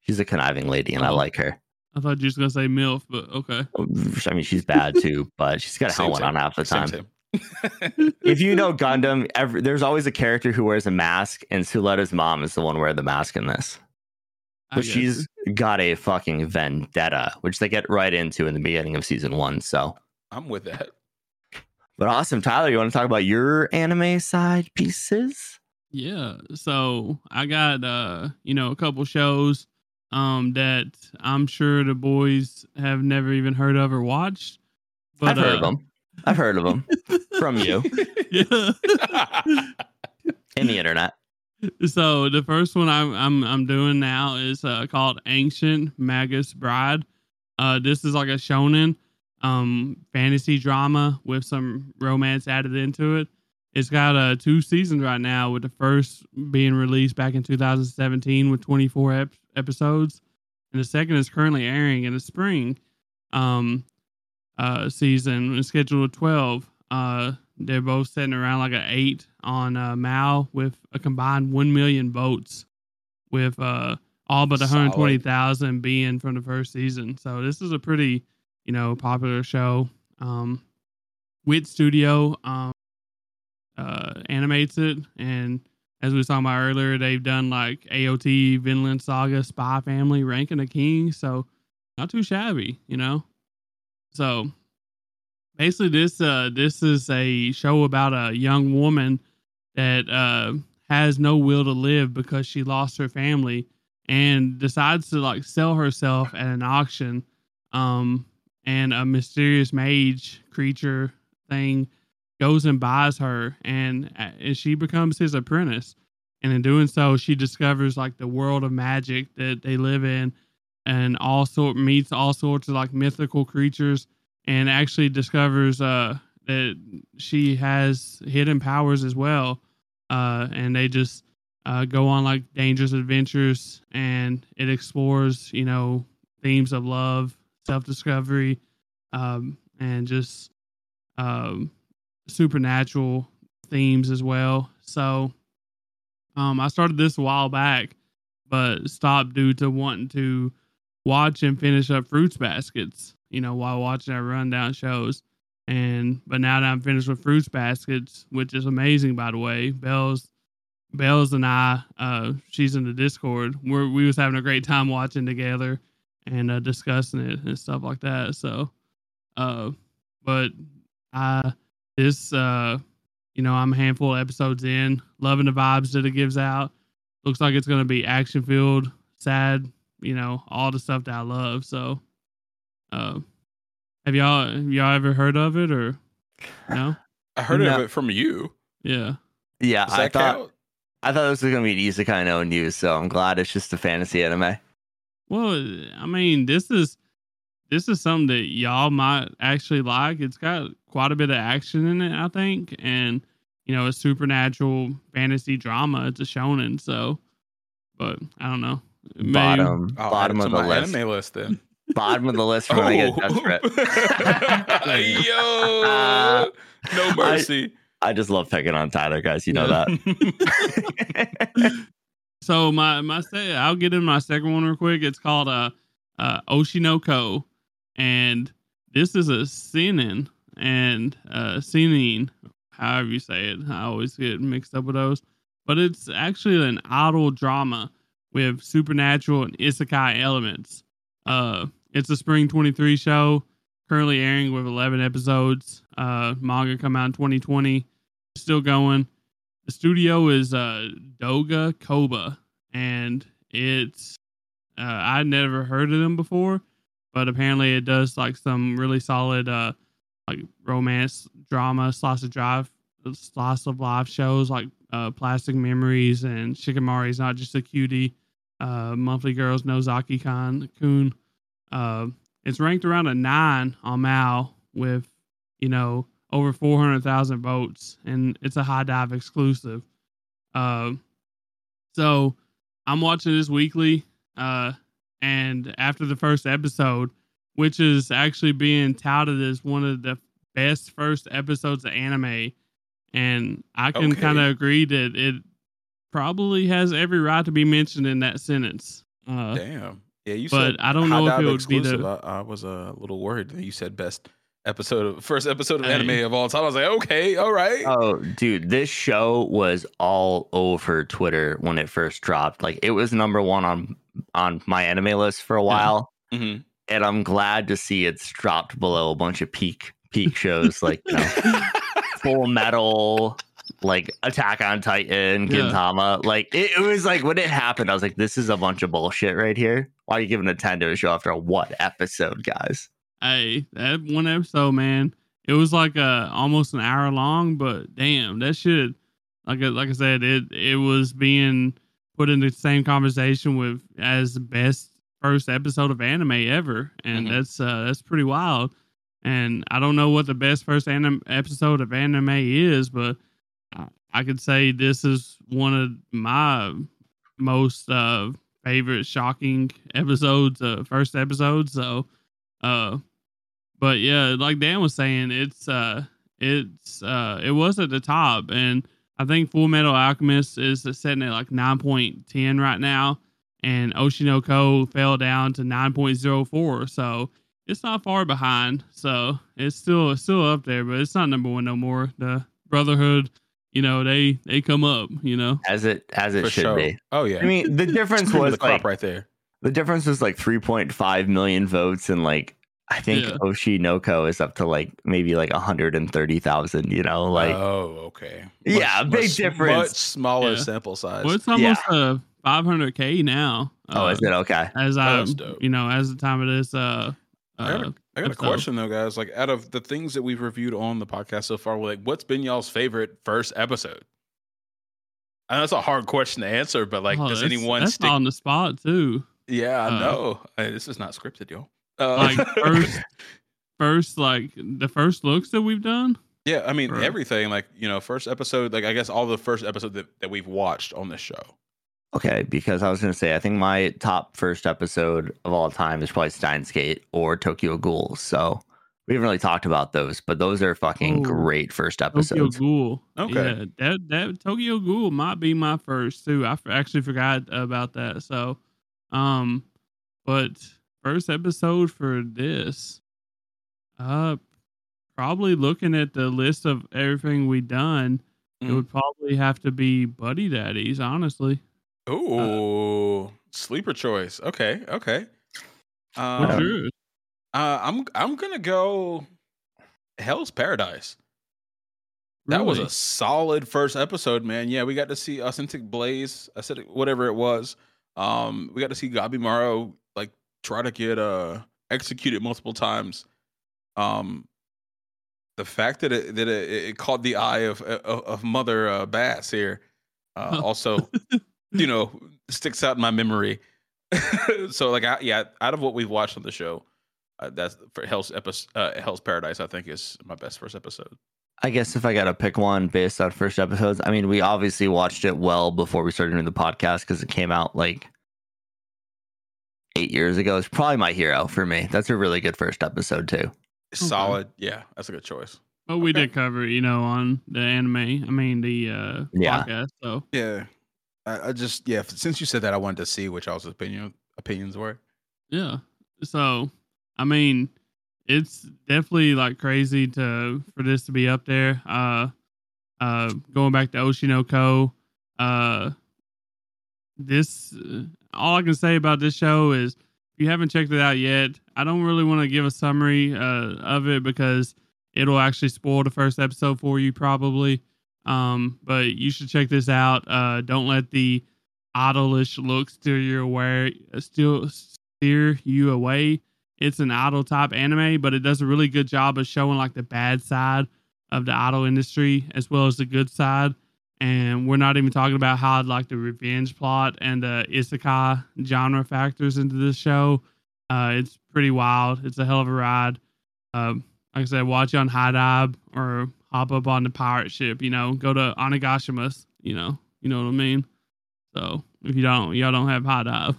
B: She's a conniving lady, and I
C: Oh.
B: like her.
C: I thought you was gonna say MILF, but okay.
B: I mean, she's bad too, but she's got a helmet on half the
A: Same
B: time.
A: Tim.
B: If you know Gundam, every, there's always a character who wears a mask, and Suletta's mom is the one wearing the mask in this. But she's got a fucking vendetta, which they get right into in the beginning of season one. So,
A: I'm with that.
B: but awesome, Tyler. You want to talk about your anime side pieces?
C: Yeah. So I got uh, you know, a couple shows um that I'm sure the boys have never even heard of or watched. But
B: I've heard
C: uh,
B: of them. I've heard of them from you
C: Yeah.
B: in the internet.
C: so the first one I'm I'm I'm doing now is uh, called Ancient Magus Bride. Uh, this is like a shonen um fantasy drama with some romance added into it. It's got uh two seasons right now, with the first being released back in 2017 with 24 ep- episodes, and the second is currently airing in the spring um uh season. Scheduled 12. Uh, they're both sitting around like an eight on uh, Mal with a combined one million votes, with uh all but 120,000 being from the first season. So this is a pretty, you know, popular show. Um, Wit Studio um uh animates it, and as we were talking about earlier, they've done like AOT, Vinland Saga, Spy Family, Ranking the King. So not too shabby, you know. So basically this uh this is a show about a young woman that uh has no will to live because she lost her family and decides to like sell herself at an auction um and a mysterious mage creature thing goes and buys her and, uh, and she becomes his apprentice. And in doing so she discovers like the world of magic that they live in and all sort meets all sorts of like mythical creatures and actually discovers uh that she has hidden powers as well uh and they just uh go on like dangerous adventures and it explores you know themes of love self-discovery um and just um supernatural themes as well. So um i started this a while back but stopped due to wanting to watch and finish up fruits baskets you know, while watching our rundown shows. And but now that I'm finished with Fruits Baskets, which is amazing by the way, Bells Bells and I, uh, she's in the Discord. We're we was having a great time watching together and uh, discussing it and stuff like that. So, uh, but I this uh, you know, I'm a handful of episodes in, loving the vibes that it gives out. Looks like it's gonna be action filled, sad, you know, all the stuff that I love. So, uh, have y'all have y'all ever heard of it or no?
A: I heard
B: No.
A: of it from you.
C: Yeah.
B: Yeah, I thought
A: count?
B: I thought this was gonna be an isekai no news, so I'm glad it's just a fantasy anime.
C: Well, I mean, this is this is something that y'all might actually like. It's got quite a bit of action in it, I think, and you know, a supernatural fantasy drama. It's a shonen, so. But I don't know. Maybe-
B: Bottom
A: I'll
B: bottom of the
A: my
B: list.
A: anime list then.
B: Bottom of the list for when I get desperate.
A: Yo, no mercy.
B: I just love picking on Tyler, guys. You know
C: Yeah.
B: that.
C: So my my say I'll get in my second one real quick. It's called uh uh Oshinoko, and this is a seinen and uh seinen, however you say it. I always get mixed up with those, but it's actually an idol drama with supernatural and isekai elements. Uh, it's a spring twenty three show, currently airing with eleven episodes. Uh, manga come out in twenty twenty, still going the studio is uh Doga Kobo and it's uh I'd never heard of them before, but apparently it does like some really solid uh like romance drama slice of drive slice of life shows like uh Plastic Memories and Shikimari's not just a cutie, uh Monthly Girls Nozaki Kan Kun. Uh it's ranked around a nine on Mal with, you know, over 400,000 votes, and it's a HIDIVE exclusive. Uh, so I'm watching this weekly, uh, and after the first episode, which is actually being touted as one of the best first episodes of anime, and I can
A: Okay.
C: kind of agree that it probably has every right to be mentioned in that sentence. Uh,
A: Damn. Yeah, you
C: But
A: said
C: I don't know if it would be the-
A: I, I was a little worried that you said best episode of first episode of
C: Hey.
A: anime of all time. I was like, okay, all right.
B: oh, dude, this show was all over Twitter when it first dropped. Like it was number one on on my anime list for a while.
A: Mhm.
B: And I'm glad to see it's dropped below a bunch of peak peak shows like you know, Full Metal, like Attack on Titan,
C: Yeah.
B: Gintama. Like it, it was like when it happened, I was like, this is a bunch of bullshit right here. Why are you giving a 10 to a show after what episode, guys?
C: Hey, that one episode, man, it was like uh almost an hour long, but damn, that shit, like I- like I said, it it was being put in the same conversation with as the best first episode of anime ever, and
A: Mhm.
C: that's uh that's pretty wild. And I don't know what the best first anim- episode of anime is, but I, could say this is one of my most uh favorite shocking episodes, uh first episode. So, uh, but yeah, like Dan was saying, it's uh, it's uh, it was at the top, and I think Full Metal Alchemist is sitting at like nine point ten right now, and Oshinoko fell down to nine point zero four. So it's not far behind. So it's still it's still up there, but it's not number one no more. The Brotherhood, you know, they they come up. You know,
B: As it as it
A: For
B: should
A: sure.
B: be.
A: Oh yeah.
B: I mean, the difference was
A: the crop
B: like
A: right there.
B: the difference was like 3.5 million votes, and like I think
C: Yeah.
B: Oshinoko is up to like maybe like 130,000. You know, like
A: oh, okay.
B: Yeah, big
A: much,
B: difference.
A: Much smaller
C: Yeah.
A: sample size.
C: well, it's almost uh 500k now.
B: oh,
C: uh,
B: is it okay?
C: as I, you know, as the time of this, uh, uh,
A: a, I got a question though, guys. Like, out of the things that we've reviewed on the podcast so far, like, what's been y'all's favorite first episode? I know it's a hard question to answer, but like,
C: oh,
A: does
C: that's-
A: anyone
C: that's
A: stick?
C: on the spot too?
A: Yeah, I
C: uh,
A: know. Hey, this is not scripted, y'all. Uh,
C: Like first, first, like the first looks that we've done.
A: yeah, I mean everything. Like, you know, first episode. Like, I guess all the first episode that, that we've watched on this show.
B: Okay, because I was gonna say I think my top first episode of all time is probably Steins Gate or Tokyo Ghoul. So we haven't really talked about those, but those are fucking
C: Oh,
B: great first episodes.
C: Tokyo
B: episodes.
C: Ghoul.
A: Okay.
C: Yeah, that that Tokyo Ghoul might be my first too. I f- actually forgot about that. So, um, but first episode for this, Uh, probably looking at the list of everything we done, it
A: Mm.
C: would probably have to be Buddy Daddies. Honestly,
A: Ooh, sleeper choice. Okay, okay. Um, uh, I'm I'm gonna go Hell's Paradise. That was a solid first episode, man. Yeah, we got to see Authentic Blaze. I said whatever it was. Um, we got to see Gabimaru like try to get uh executed multiple times. Um, the fact that it that it, it caught the eye of of, of Mother uh, Bass here, uh, also, you know, sticks out in my memory. so like, I, yeah, out of what we've watched on the show, uh, that's for Hell's episode, uh, Hell's Paradise. I think is my best first episode.
B: I guess if I got to pick one based on first episodes, I mean, we obviously watched it well before we started doing the podcast because it came out like eight years ago. It's probably my hero for me. That's a really good first episode too.
A: Solid, yeah, that's a good choice.
C: Well, we
A: Okay.
C: did cover, you know, on the anime. I mean, the uh,
B: Yeah.
C: podcast. So
A: Yeah, I, I just yeah. Since you said that, I wanted to see what y'all's opinion opinions were.
C: yeah. So I mean, it's definitely like crazy to for this to be up there. Uh, uh, going back to Oshinoko, uh, this uh, all I can say about this show is if you haven't checked it out yet, I don't really want to give a summary uh, of it because it'll actually spoil the first episode for you probably. Um, but you should check this out. Uh, don't let the idolish look steer you away. Still steer you away. It's an idol type anime, but it does a really good job of showing like the bad side of the idol industry as well as the good side. And we're not even talking about how like the revenge plot and the isekai genre factors into this show. Uh, it's pretty wild. It's a hell of a ride. Um, like I said, watch it on HIDIVE or hop up on the pirate ship. You know, go to Onagashimas. You know, you know what I mean. So if you don't, y'all don't have High Dive.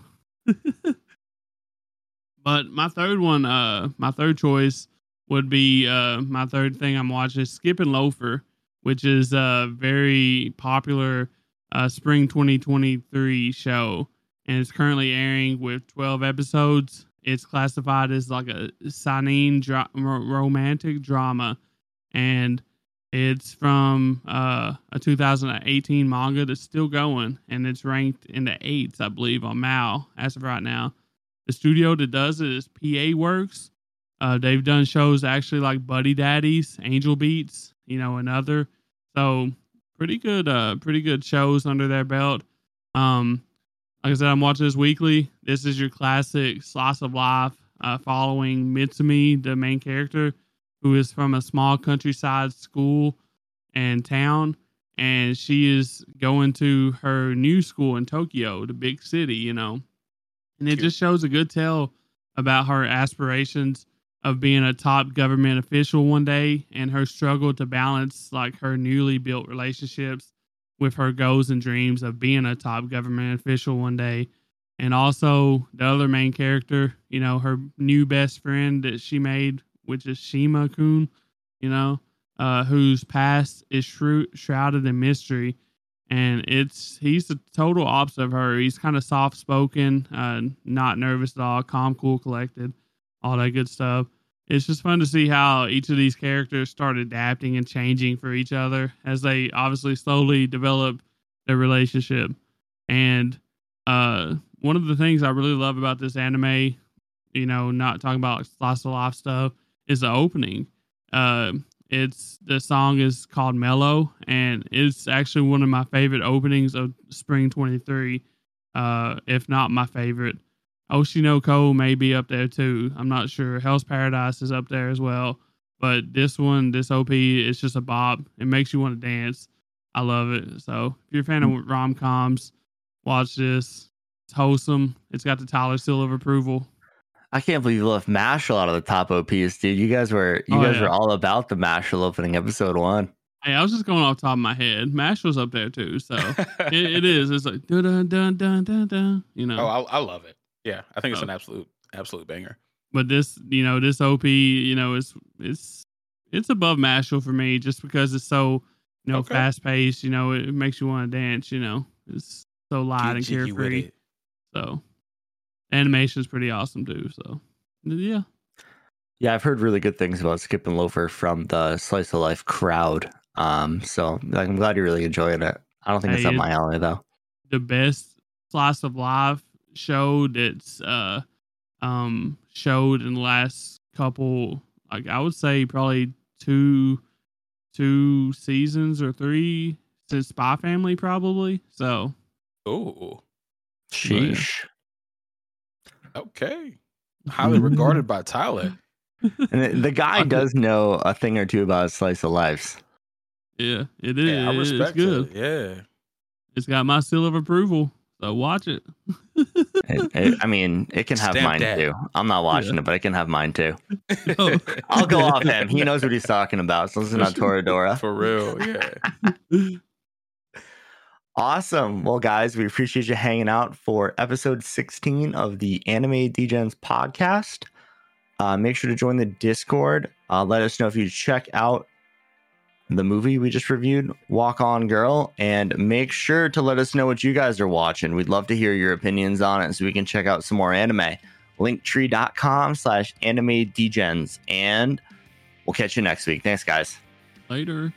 C: but my third one, uh, my third choice would be uh my third thing I'm watching is Skip and Loafer, which is a very popular uh spring 2023 show, and it's currently airing with 12 episodes. It's classified as like a seinen dra- romantic drama, and it's from uh, a 2018 manga that's still going, and it's ranked in the eights, I believe, on Mal as of right now. The studio that does it is PA Works. Uh, they've done shows actually like Buddy Daddies, Angel Beats, you know, and other. So pretty good, uh, pretty good shows under their belt. Um, like I said, I'm watching this weekly. This is your classic slice of life, uh, following Mitsumi, the main character, who is from a small countryside school and town, and she is going to her new school in Tokyo, the big city, you know. And it
A: Cute.
C: just shows a good tale about her aspirations of being a top government official one day and her struggle to balance like her newly built relationships with her goals and dreams of being a top government official one day. And also the other main character, you know, her new best friend that she made, which is Shima Kun, you know, uh, whose past is shrou- shrouded in mystery. And it's he's the total opposite of her. He's kind of soft spoken, uh, not nervous at all, calm, cool, collected, all that good stuff. It's just fun to see how each of these characters start adapting and changing for each other as they obviously slowly develop their relationship. And uh, one of the things I really love about this anime, you know, not talking about slice of life stuff, is the opening. Uh, it's the song is called Mellow, and it's actually one of my favorite openings of Spring 23, uh, if not my favorite. Oshinoko may be up there too. I'm not sure. Hell's Paradise is up there as well. But this one, this OP, is just a bop. It makes you want to dance. I love it. So if you're a fan of rom coms, watch this. It's wholesome. It's got the Tyler seal of approval.
B: I can't believe you left Mashle out of the top OPs, dude. You guys were you
C: Oh,
B: guys
C: yeah.
B: were all about the Mashle opening episode one.
C: Hey, I was just going off the top of my head. Mash was up there too. So it, it is. It's like dun dun dun dun dun dun. You know.
A: Oh, I, I love it. Yeah, I think it's
C: Oh.
A: an absolute absolute banger.
C: but this you know this op you know is it's it's above mashle for me just because it's so you know
A: Okay.
C: fast paced you know it makes you want to dance you know it's so light
A: Get
C: and
A: jiggy with
C: carefree so animation is pretty awesome too so yeah
B: Yeah, I've heard really good things about Skip and Loafer from the Slice of Life crowd. Um, so like, I'm glad you're really enjoying it. I don't think it's
C: Hey,
B: up my alley though.
C: the best slice of life show that's uh um showed in the last couple like I would say probably two two seasons or three since Spy Family probably. So
A: Oh,
B: Sheesh.
A: Okay. Highly regarded by Tyler.
B: And the, the guy
C: Okay.
B: does know a thing or two about Slice of Lives.
C: yeah, it is.
A: Yeah, I
C: it's
A: respect
C: good.
A: it. Yeah.
C: It's got my seal of approval. So watch it.
B: It- it- I mean, it can have
A: Stamp
B: mine
A: that.
B: too. I'm not watching it, but it can have mine too.
C: Oh.
B: I'll go off him. He knows what he's talking about. So listen on Toradora.
A: For real. Yeah.
B: Awesome. Well, guys, we appreciate you hanging out for episode 16 of the Anime Degens podcast. Uh, make sure to join the Discord. Uh, let us know if you check out the movie we just reviewed, Walk On Girl, and make sure to let us know what you guys are watching. We'd love to hear your opinions on it so we can check out some more anime. Linktree.com slash anime Degens. And we'll catch you next week. Thanks, guys.
C: Later.